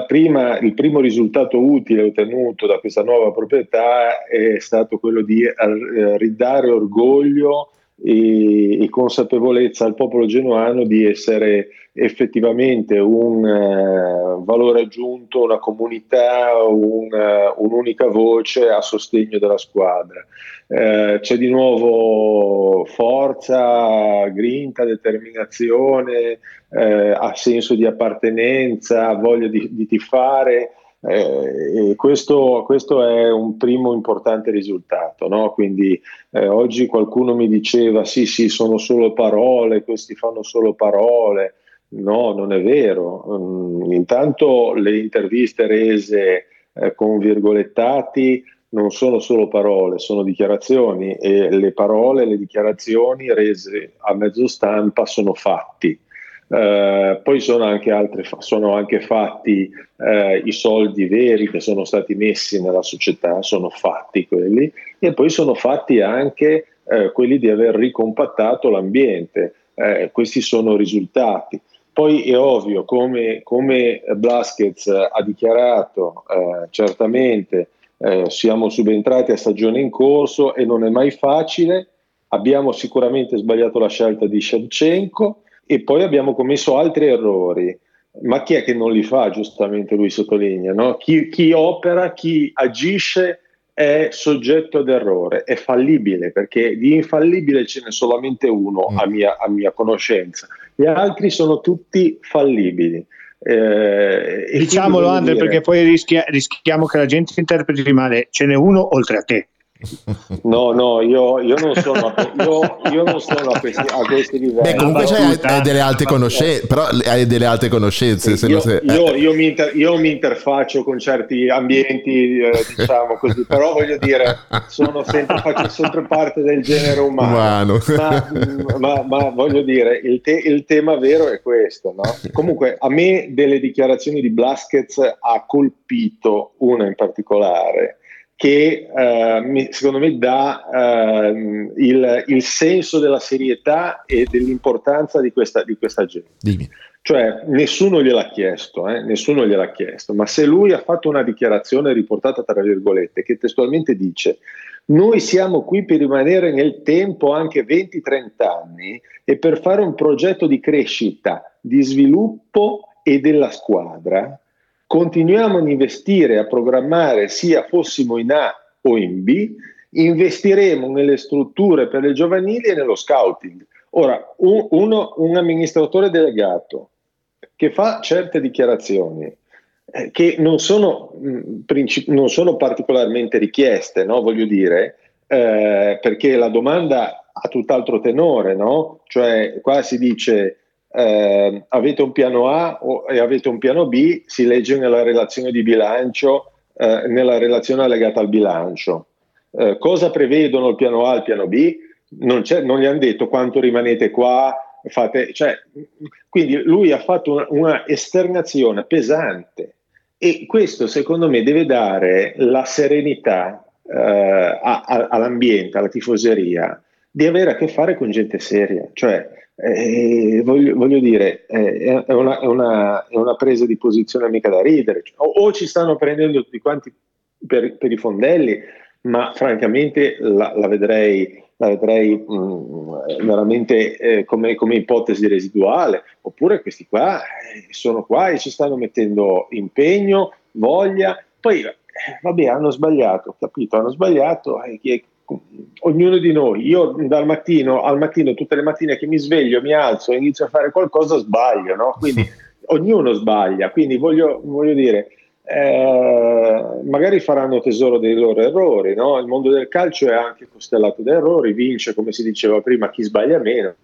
prima, il primo risultato utile ottenuto da questa nuova proprietà è stato quello di eh, ridare orgoglio e, e consapevolezza al popolo genuano di essere effettivamente un uh, valore aggiunto, una comunità, un, uh, un'unica voce a sostegno della squadra. Uh, c'è di nuovo forza, grinta, determinazione, ha senso di appartenenza, voglia di, di tifare. Eh, questo, questo, è un primo importante risultato. No? Quindi eh, oggi qualcuno mi diceva: sì, sì, sono solo parole, questi fanno solo parole. No, non è vero. Um, intanto le interviste rese eh, con virgolettati non sono solo parole, sono dichiarazioni e le parole, le dichiarazioni rese a mezzo stampa sono fatti. Eh, poi sono anche, altre, sono anche fatti eh, i soldi veri che sono stati messi nella società, sono fatti quelli, e poi sono fatti anche eh, quelli di aver ricompattato l'ambiente. Eh, questi sono risultati. Poi è ovvio, come, come Blaskets ha dichiarato, eh, certamente siamo subentrati a stagione in corso e non è mai facile. Abbiamo sicuramente sbagliato la scelta di Shevchenko, e poi abbiamo commesso altri errori. Ma chi è che non li fa? Giustamente lui sottolinea. No? Chi, chi opera, chi agisce è soggetto ad errore, è fallibile perché di infallibile ce n'è solamente uno mm. a, mia, a mia conoscenza, gli altri sono tutti fallibili. Eh, Diciamolo Andre dire... perché poi rischia, rischiamo che la gente interpreti male, ce n'è uno oltre a te. No, no, io, io, non, sono a, io, io non sono a questi, a questi livelli. Beh, comunque hai, hai, delle alte conoscenze, però hai delle alte conoscenze. Io, se, io, io, mi inter, io, mi interfaccio con certi ambienti, eh, diciamo così, però voglio dire, sono sempre, faccio sempre parte del genere umano. umano. Ma, ma, ma, voglio dire, il, te, il, tema vero è questo. No? Comunque, a me delle dichiarazioni di Blaskets ha colpito una in particolare che eh, secondo me dà eh, il, il, senso della serietà e dell'importanza di questa, di questa gente. Dimmi. Cioè, nessuno gliel'ha chiesto, eh? nessuno gliel'ha chiesto, ma se lui ha fatto una dichiarazione riportata tra virgolette che testualmente dice noi siamo qui per rimanere nel tempo anche 20-30 anni e per fare un progetto di crescita, di sviluppo e della squadra, continuiamo ad investire, a programmare sia fossimo in A o in B, investiremo nelle strutture per le giovanili e nello scouting. Ora, un, uno, un amministratore delegato che fa certe dichiarazioni eh, che non sono, mh, mm, princip- non sono, particolarmente richieste, no? voglio dire, eh, perché la domanda ha tutt'altro tenore, no? cioè qua si dice eh, avete un piano A o, e avete un piano B, si legge nella relazione di bilancio, eh, nella relazione allegata al bilancio. Eh, cosa prevedono il piano A e il piano B? Non, non, gli hanno detto quanto rimanete qua, fate, cioè, quindi lui ha fatto una, una esternazione pesante e questo secondo me deve dare la serenità eh, a, a, all'ambiente, alla tifoseria, di avere a che fare con gente seria. Cioè, eh, voglio, voglio, dire, eh, è, una, è, una, è, una, presa di posizione mica da ridere. O, o ci stanno prendendo tutti quanti per, per i fondelli, ma francamente la, la vedrei, la vedrei mh, mm, veramente eh, come, come, ipotesi residuale. Oppure questi qua eh, sono qua e ci stanno mettendo impegno, voglia. Poi, eh, vabbè, hanno sbagliato, capito? Hanno sbagliato. E chi, ognuno di noi, io dal mattino al mattino, tutte le mattine che mi sveglio, mi alzo e inizio a fare qualcosa, sbaglio, no? Quindi ognuno sbaglia, quindi voglio, voglio dire, eh, magari faranno tesoro dei loro errori, no? Il mondo del calcio è anche costellato da errori, vince, come si diceva prima, chi sbaglia meno.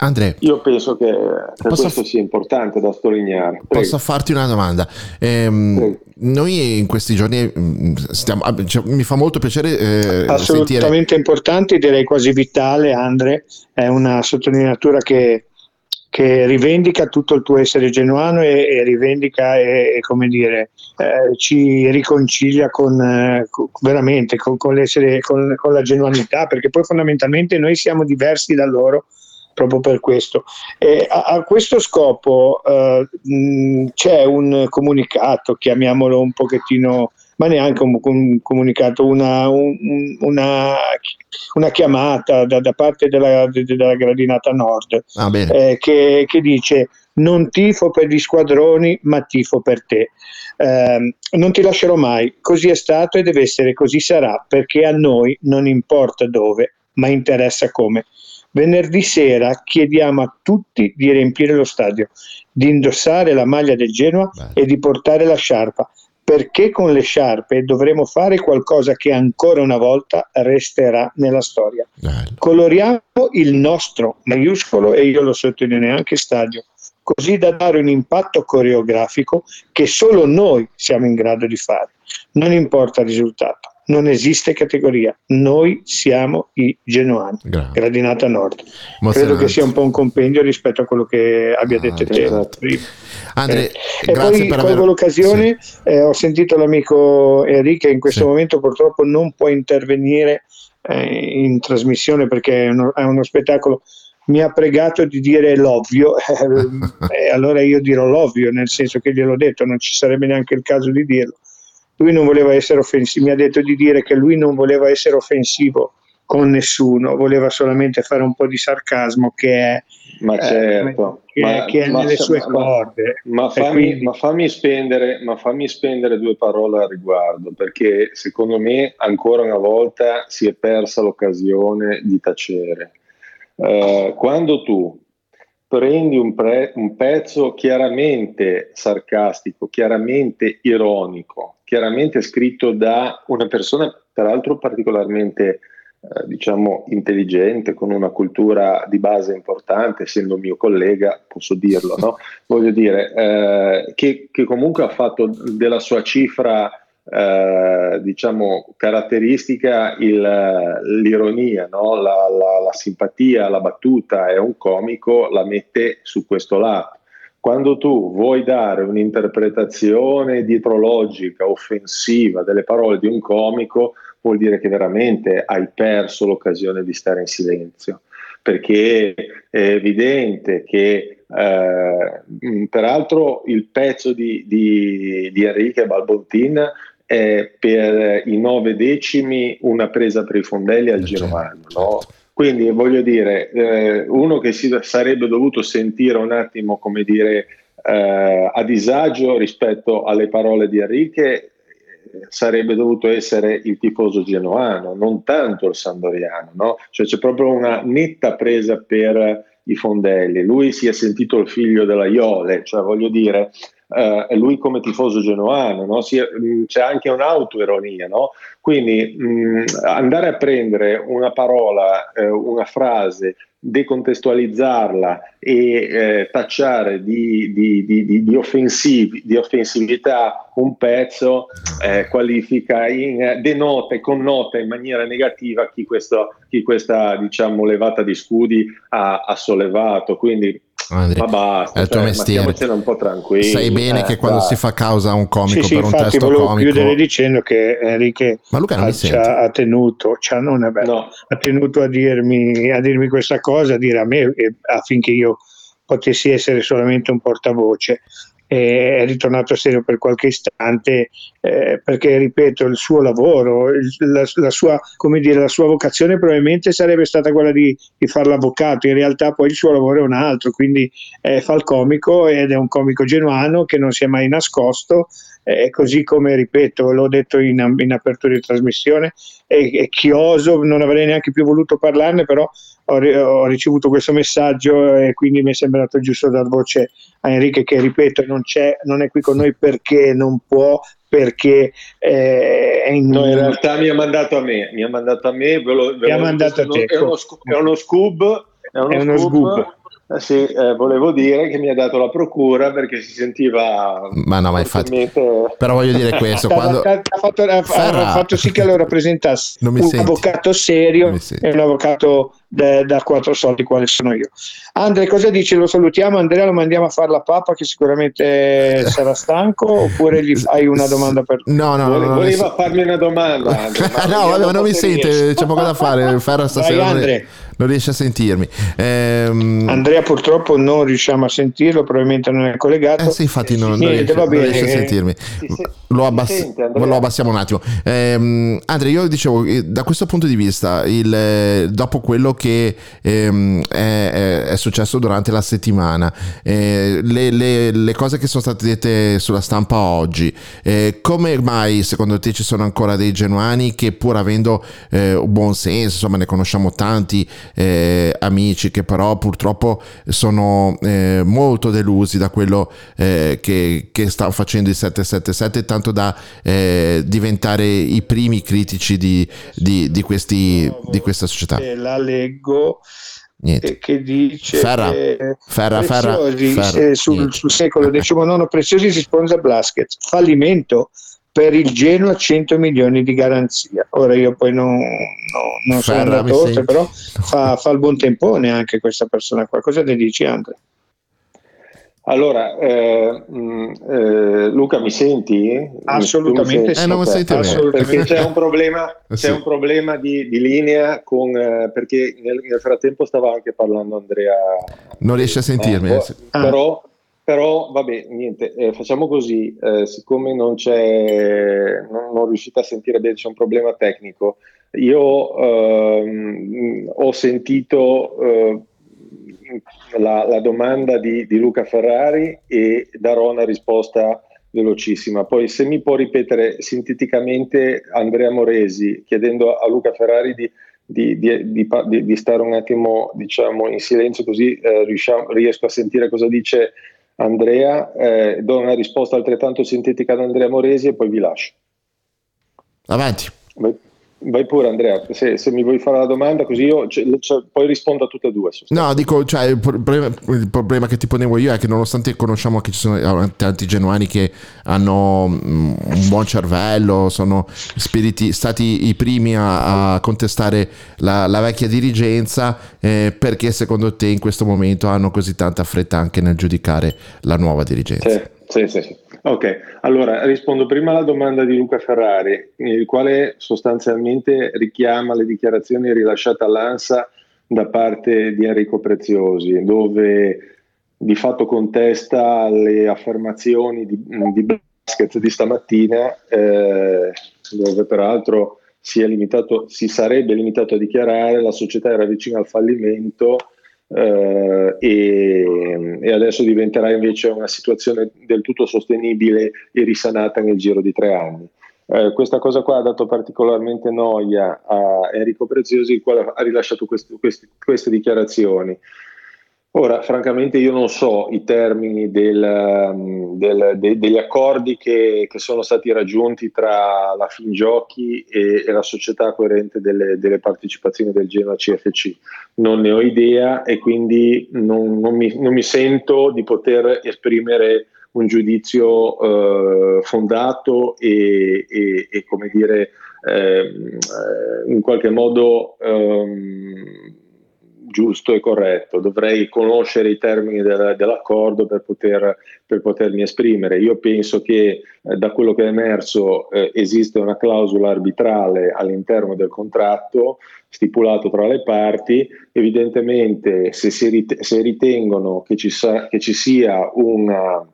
Andrea, io penso che, che questo f- sia importante da sottolineare. Posso farti una domanda? Ehm, noi in questi giorni mm, stiamo, ah, cioè, mi fa molto piacere eh, assolutamente sentire... importante, direi quasi vitale, Andre, è una sottolineatura che, che rivendica tutto il tuo essere genuano e, e rivendica e, e, come dire eh, ci riconcilia con, eh, veramente con, con, con, con la genuanità perché poi fondamentalmente noi siamo diversi da loro proprio per questo. A, a questo scopo eh, mh, c'è un comunicato, chiamiamolo un pochettino, ma neanche un, un comunicato, una, un, una, una chiamata da, da parte della, della, gradinata nord ah, eh, che, che dice non tifo per gli squadroni, ma tifo per te. Eh, non ti lascerò mai, così è stato e deve essere così sarà, perché a noi non importa dove, ma interessa come. Venerdì sera chiediamo a tutti di riempire lo stadio, di indossare la maglia del Genoa Beh. e di portare la sciarpa, perché con le sciarpe dovremo fare qualcosa che ancora una volta resterà nella storia. Bello. Coloriamo il nostro maiuscolo e io lo sottolineo anche stadio, così da dare un impatto coreografico che solo noi siamo in grado di fare. Non importa il risultato non esiste categoria, noi siamo i genuani, Gra- Gradinata Nord. Credo che sia un po' un compendio rispetto a quello che abbia ah, detto te esatto. Andre, eh, e poi colgo aver... l'occasione, sì. eh, ho sentito l'amico Enrique in questo sì. momento purtroppo non può intervenire eh, in trasmissione perché è uno, è uno spettacolo mi ha pregato di dire l'ovvio, e allora io dirò l'ovvio, nel senso che gliel'ho detto, non ci sarebbe neanche il caso di dirlo lui non voleva essere offensivo, mi ha detto di dire che lui non voleva essere offensivo con nessuno, voleva solamente fare un po' di sarcasmo che è, ma eh, certo, eh, che, ma, che è ma, nelle sue corde. Ma fammi, quindi... ma, fammi spendere, ma fammi spendere due parole al riguardo, perché secondo me ancora una volta si è persa l'occasione di tacere. Uh, quando tu prendi un, pre- un, pezzo chiaramente sarcastico, chiaramente ironico, chiaramente scritto da una persona peraltro particolarmente eh, diciamo intelligente, con una cultura di base importante, essendo mio collega, posso dirlo, no? voglio dire, eh, che, che, comunque ha fatto della sua cifra eh, diciamo caratteristica il, l'ironia, no? la, la, la, simpatia, la battuta è un comico, la mette su questo lato. Quando tu vuoi dare un'interpretazione dietrologica, offensiva delle parole di un comico, vuol dire che veramente hai perso l'occasione di stare in silenzio, perché è evidente che eh, peraltro il pezzo di, di, di Enrique Balbontin è per i nove decimi una presa per i fondelli al certo, Girovano. No? Quindi voglio dire, eh, uno che si sarebbe dovuto sentire un attimo, come dire, eh, a disagio rispetto alle parole di Enrique eh, sarebbe dovuto essere il tifoso genoano, non tanto il sandoriano, no? Cioè c'è proprio una netta presa per i fondelli. Lui si è sentito il figlio della Iole, cioè voglio dire, eh, lui come tifoso genoano, no? si, mm, c'è anche un'autoironia, no? quindi mh, mm, andare a prendere una parola, eh, una frase, decontestualizzarla e eh, tacciare di, di, di, di, offensività un pezzo eh, qualifica, in, denota e connota in maniera negativa chi, questo, chi questa diciamo, levata di scudi ha, ha sollevato. Quindi ma basta, è il tuo cioè, mestiere. un po' tranquilli. Sai bene eh, che quando dai. si fa causa a un comico sì, per sì, un testo volevo comico. chiudere dicendo che Enrique ma Luca non ha, mi ha tenuto, cioè non è bello, no. ha tenuto a dirmi, a dirmi questa cosa, a dire a me affinché io potessi essere solamente un portavoce è ritornato serio per qualche istante eh, perché ripeto il suo lavoro il, la, la, sua, dire, la, sua, vocazione probabilmente sarebbe stata quella di, di fare l'avvocato. In realtà poi il suo lavoro è un altro quindi eh, fa il comico ed è un comico genuano che non si è mai nascosto eh, così come ripeto l'ho detto in, in apertura di trasmissione è, è chioso non avrei neanche più voluto parlarne però ho, ho, ricevuto questo messaggio e quindi mi è sembrato giusto dar voce a Enrique che ripeto non, non è qui con noi perché non può perché eh, è in... No, in realtà mi ha mandato a me, mi ha mandato a me, ve lo, ve mi ha mandato a te. È uno, è uno scoob, è uno, è uno scoop, scoop eh sì, eh, volevo dire che mi ha dato la procura perché si sentiva. Ma no, ma infatti. Però voglio dire questo: quando... ha, fatto, ha, ha, fatto, sì che lo rappresentasse un senti. avvocato serio e un avvocato da, da, quattro soldi, quale sono io. Andre, cosa dici? Lo salutiamo? Andrea, lo mandiamo a fare la papa che sicuramente sarà stanco? Oppure gli hai una domanda per No, no, no. Voleva no, farmi una domanda. Andre, no, vabbè, ma non mi sente, c'è poco da fare. Ferra stasera. Vai, Andre non riesce a sentirmi. Ehm... Andrea purtroppo non riusciamo a sentirlo, probabilmente non è collegato. Eh sì, infatti non, Niente, non, riesce, non riesce, a sentirmi. Lo, abbass- sente, lo, abbassiamo un attimo. Ehm, Andrea, io dicevo, eh, da questo punto di vista, il, eh, dopo quello che ehm, è, è, successo durante la settimana, eh, le, le, le, cose che sono state dette sulla stampa oggi, eh, come mai secondo te ci sono ancora dei genuani che pur avendo eh, buon senso, insomma ne conosciamo tanti, eh, amici che però purtroppo sono eh, molto delusi da quello eh, che, che, sta facendo il 777 tanto da diventare i primi critici di, di, di, questi, di questa società. La leggo. Niente. che dice Ferra, che Ferra, Ferra, Ferra sul, sul, secolo XIX preziosi si sposa Blaskets fallimento per il Genoa 100 milioni di garanzia. Ora io poi non, non, non sono andato oltre, però fa, fa, il buon tempone anche questa persona qua. Cosa ne dici Andrea? Allora, eh, mm, eh, Luca, mi senti? Assolutamente sì. Eh, non senti Assolutamente. Perché c'è un problema, eh, c'è un problema di, di linea con, eh, perché nel, nel, frattempo stava anche parlando Andrea. Non riesce a sentirmi. Eh, però, però vabbè, niente, facciamo così, siccome non c'è, non, non, riuscite a sentire bene, c'è un problema tecnico. Io ehm, ho sentito la, la, domanda di, di, Luca Ferrari e darò una risposta velocissima. Poi se mi può ripetere sinteticamente Andrea Moresi chiedendo a Luca Ferrari di di, di, stare un attimo diciamo, in silenzio così eh, riusciamo, riesco a sentire cosa dice Andrea, eh, do una risposta altrettanto sintetica ad Andrea Moresi e poi vi lascio. Avanti. Vai. Vai pure Andrea, se, se, mi vuoi fare la domanda così io cioè, cioè, poi rispondo a tutte e due. No, dico, cioè, il, problema, il, problema, che ti ponevo io è che nonostante conosciamo che ci sono eh, tanti genuani che hanno mm, un buon cervello, sono spiriti, stati i primi a, a contestare la, la, vecchia dirigenza, eh, perché secondo te in questo momento hanno così tanta fretta anche nel giudicare la nuova dirigenza? Sì, sì, sì. Ok, allora rispondo prima alla domanda di Luca Ferrari, il quale sostanzialmente richiama le dichiarazioni rilasciate all'ANSA da parte di Enrico Preziosi, dove di fatto contesta le affermazioni di, di Basket di stamattina, eh, dove peraltro si, limitato, si sarebbe limitato a dichiarare la società era vicina al fallimento Uh, e, e, adesso diventerà invece una situazione del tutto sostenibile e risanata nel giro di tre anni. Uh, questa cosa qua ha dato particolarmente noia a Enrico Preziosi, il quale ha rilasciato queste, queste, queste dichiarazioni. Ora, francamente, io non so i termini del, um, del, de, degli accordi che, che, sono stati raggiunti tra la Fingiochi e, e la società coerente delle, delle, partecipazioni del Genoa CFC. Non ne ho idea e quindi non, non, mi, non mi, sento di poter esprimere un giudizio eh, fondato e, e, e, come dire, eh, in qualche modo. Um, giusto e corretto, dovrei conoscere i termini del, dell'accordo per, poter, per, potermi esprimere. Io penso che eh, da quello che è emerso eh, esiste una clausola arbitrale all'interno del contratto stipulato tra le parti, evidentemente se, si rit- se ritengono che ci, sa- che ci sia una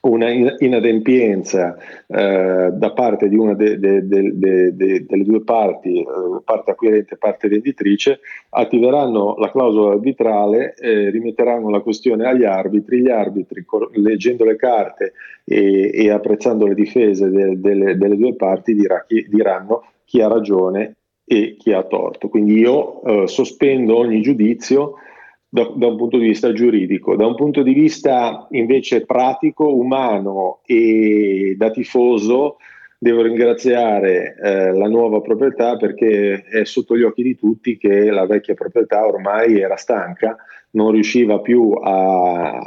una inadempienza eh, da parte di una de, de, de, delle due parti, eh, parte acquirente e parte venditrice, attiveranno la clausola arbitrale, eh, rimetteranno la questione agli arbitri, gli arbitri leggendo le carte e, e apprezzando le difese delle, delle due parti dirà chi, diranno chi ha ragione e chi ha torto. Quindi io eh, sospendo ogni giudizio da, da, un punto di vista giuridico, da un punto di vista invece pratico, umano e da tifoso, devo ringraziare eh, la nuova proprietà perché è sotto gli occhi di tutti che la vecchia proprietà ormai era stanca, non riusciva più a,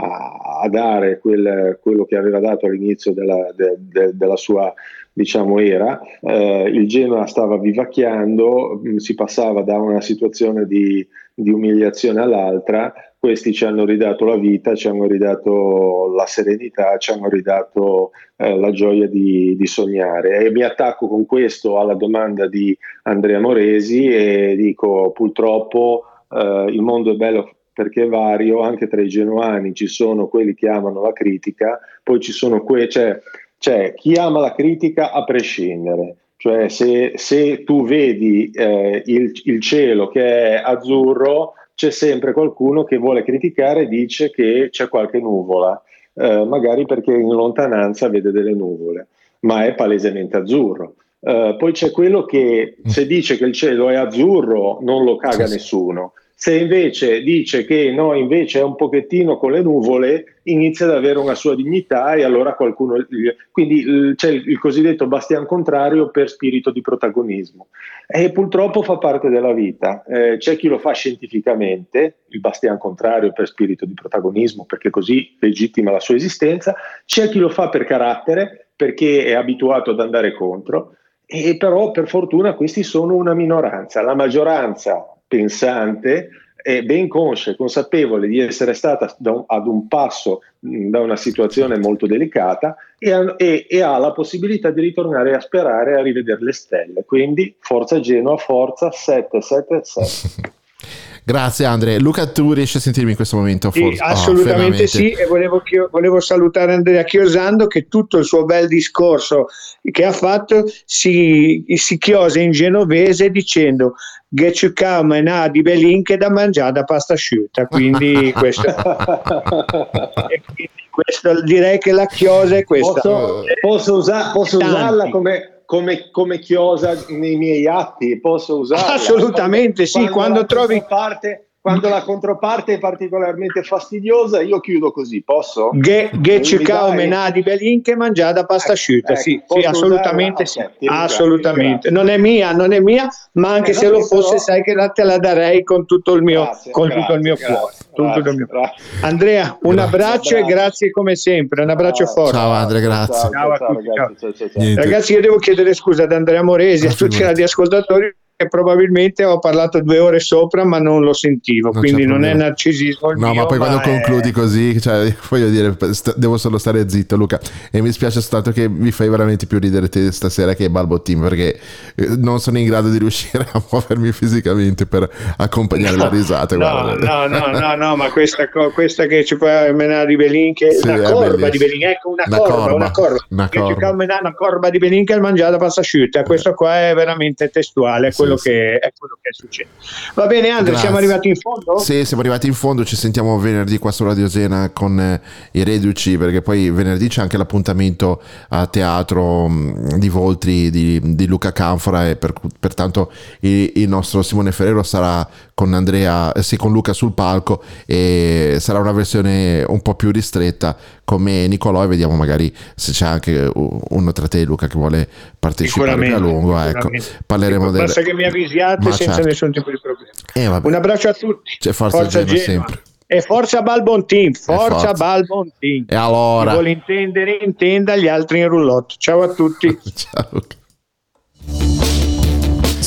a, dare quel, quello che aveva dato all'inizio della, de, de, della sua diciamo, era. Eh, il Genoa stava vivacchiando, mh, si passava da una situazione di di umiliazione all'altra, questi ci hanno ridato la vita, ci hanno ridato la serenità, ci hanno ridato eh, la gioia di, di, sognare. E mi attacco con questo alla domanda di Andrea Moresi e dico purtroppo eh, il mondo è bello perché è vario, anche tra i genuani ci sono quelli che amano la critica, poi ci sono quelli, cioè, cioè chi ama la critica a prescindere cioè se, se tu vedi eh, il, il, cielo che è azzurro, c'è sempre qualcuno che vuole criticare e dice che c'è qualche nuvola, eh, magari perché in lontananza vede delle nuvole, ma è palesemente azzurro. Uh, poi c'è quello che se dice che il cielo è azzurro non lo caga nessuno. Se invece dice che no, invece è un pochettino con le nuvole, inizia ad avere una sua dignità e allora qualcuno... Quindi c'è il, cosiddetto bastian contrario per spirito di protagonismo. E purtroppo fa parte della vita. Eh, c'è chi lo fa scientificamente, il bastian contrario per spirito di protagonismo, perché così legittima la sua esistenza. C'è chi lo fa per carattere, perché è abituato ad andare contro. E però per fortuna questi sono una minoranza. La maggioranza pensante è ben conscia e consapevole di essere stata ad un passo da una situazione molto delicata e, e, e, ha la possibilità di ritornare a sperare a rivedere le stelle. Quindi forza Genoa, forza 777. Grazie Andrea. Luca, tu riesci a sentirmi in questo momento? Forse? Sì, assolutamente oh, sì, e volevo, volevo, salutare Andrea Chiosando che tutto il suo bel discorso che ha fatto si, si chiosa in genovese dicendo get you come na di Belin che da mangiare da pasta asciutta. Quindi questo, questo direi che la chiosa è questa. Posso, posso, usa, posso usarla come come, come, chiosa nei miei atti, posso usarla. Assolutamente quando, sì, quando, quando trovi... Parte, quando la controparte è particolarmente fastidiosa, io chiudo così, posso? Ge, ge cao menà di belinche mangiata pasta asciutta, ecco, sì, ecco, sì, assolutamente sì, assolutamente. Non è mia, non è mia, ma anche eh, se lo fosse però... sai che la te la darei con tutto il mio, grazie, con grazie, tutto il mio cuore. Grazie, mio... Andrea, un abbraccio e grazie come sempre, un abbraccio forte. Ciao Andrea, grazie. Ciao, ciao, ragazzi, ciao. ragazzi, io devo chiedere scusa ad Andrea Moresi e a tutti gli radioascoltatori probabilmente ho parlato due ore sopra ma non lo sentivo non quindi non è narcisismo no mio, ma poi quando è... concludi così cioè, voglio dire st- devo solo stare zitto Luca. E mi spiace soltanto che mi fai veramente più ridere te stasera che Balbo Team perché eh, non sono in grado di riuscire a muovermi fisicamente per accompagnare no, la risata no, no, no, no, no, ma questa, questa che ci può menare di Belin che sì, una corba di Belin ecco una, una corba, corba, una corba una corba. una corba di Belin che mangiata pasta asciutta. Questo qua è veramente testuale quello quello, che, è quello che succede. Va bene, Andre, siamo arrivati in fondo? Sì, siamo arrivati in fondo. Ci sentiamo venerdì qua su Radio Sena con eh, i Reduci, perché poi venerdì c'è anche l'appuntamento a teatro mh, di Voltri di, di, Luca Canfora e per, pertanto il, il, nostro Simone Ferrero sarà con Andrea, eh, sì, con Luca sul palco e sarà una versione un po' più ristretta come Nicolò e vediamo magari se c'è anche uno tra te e Luca che vuole partecipare a lungo. Ecco. Parleremo del... Basta che mi avvisiate senza certo. nessun tipo di problema. Eh, Un abbraccio a tutti. C'è forza, forza Genoa, sempre. E forza Balbon Team, forza, forza. Balbon Team. E allora? Chi vuole intendere, intenda gli altri in roulotte. Ciao a tutti. Ciao.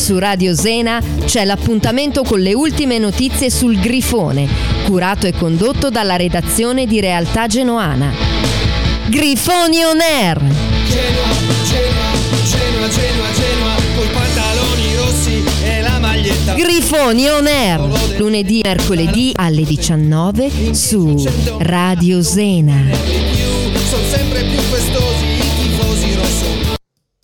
Su Radio Zena c'è l'appuntamento con le ultime notizie sul Grifone, curato e condotto dalla redazione di Realtà Genoana. Grifoni On Air! Genoa, Genoa, Genoa, Genoa, Genoa, col pantaloni rossi e la maglietta. Grifoni On Air, lunedì e mercoledì alle 19 su Radio Zena.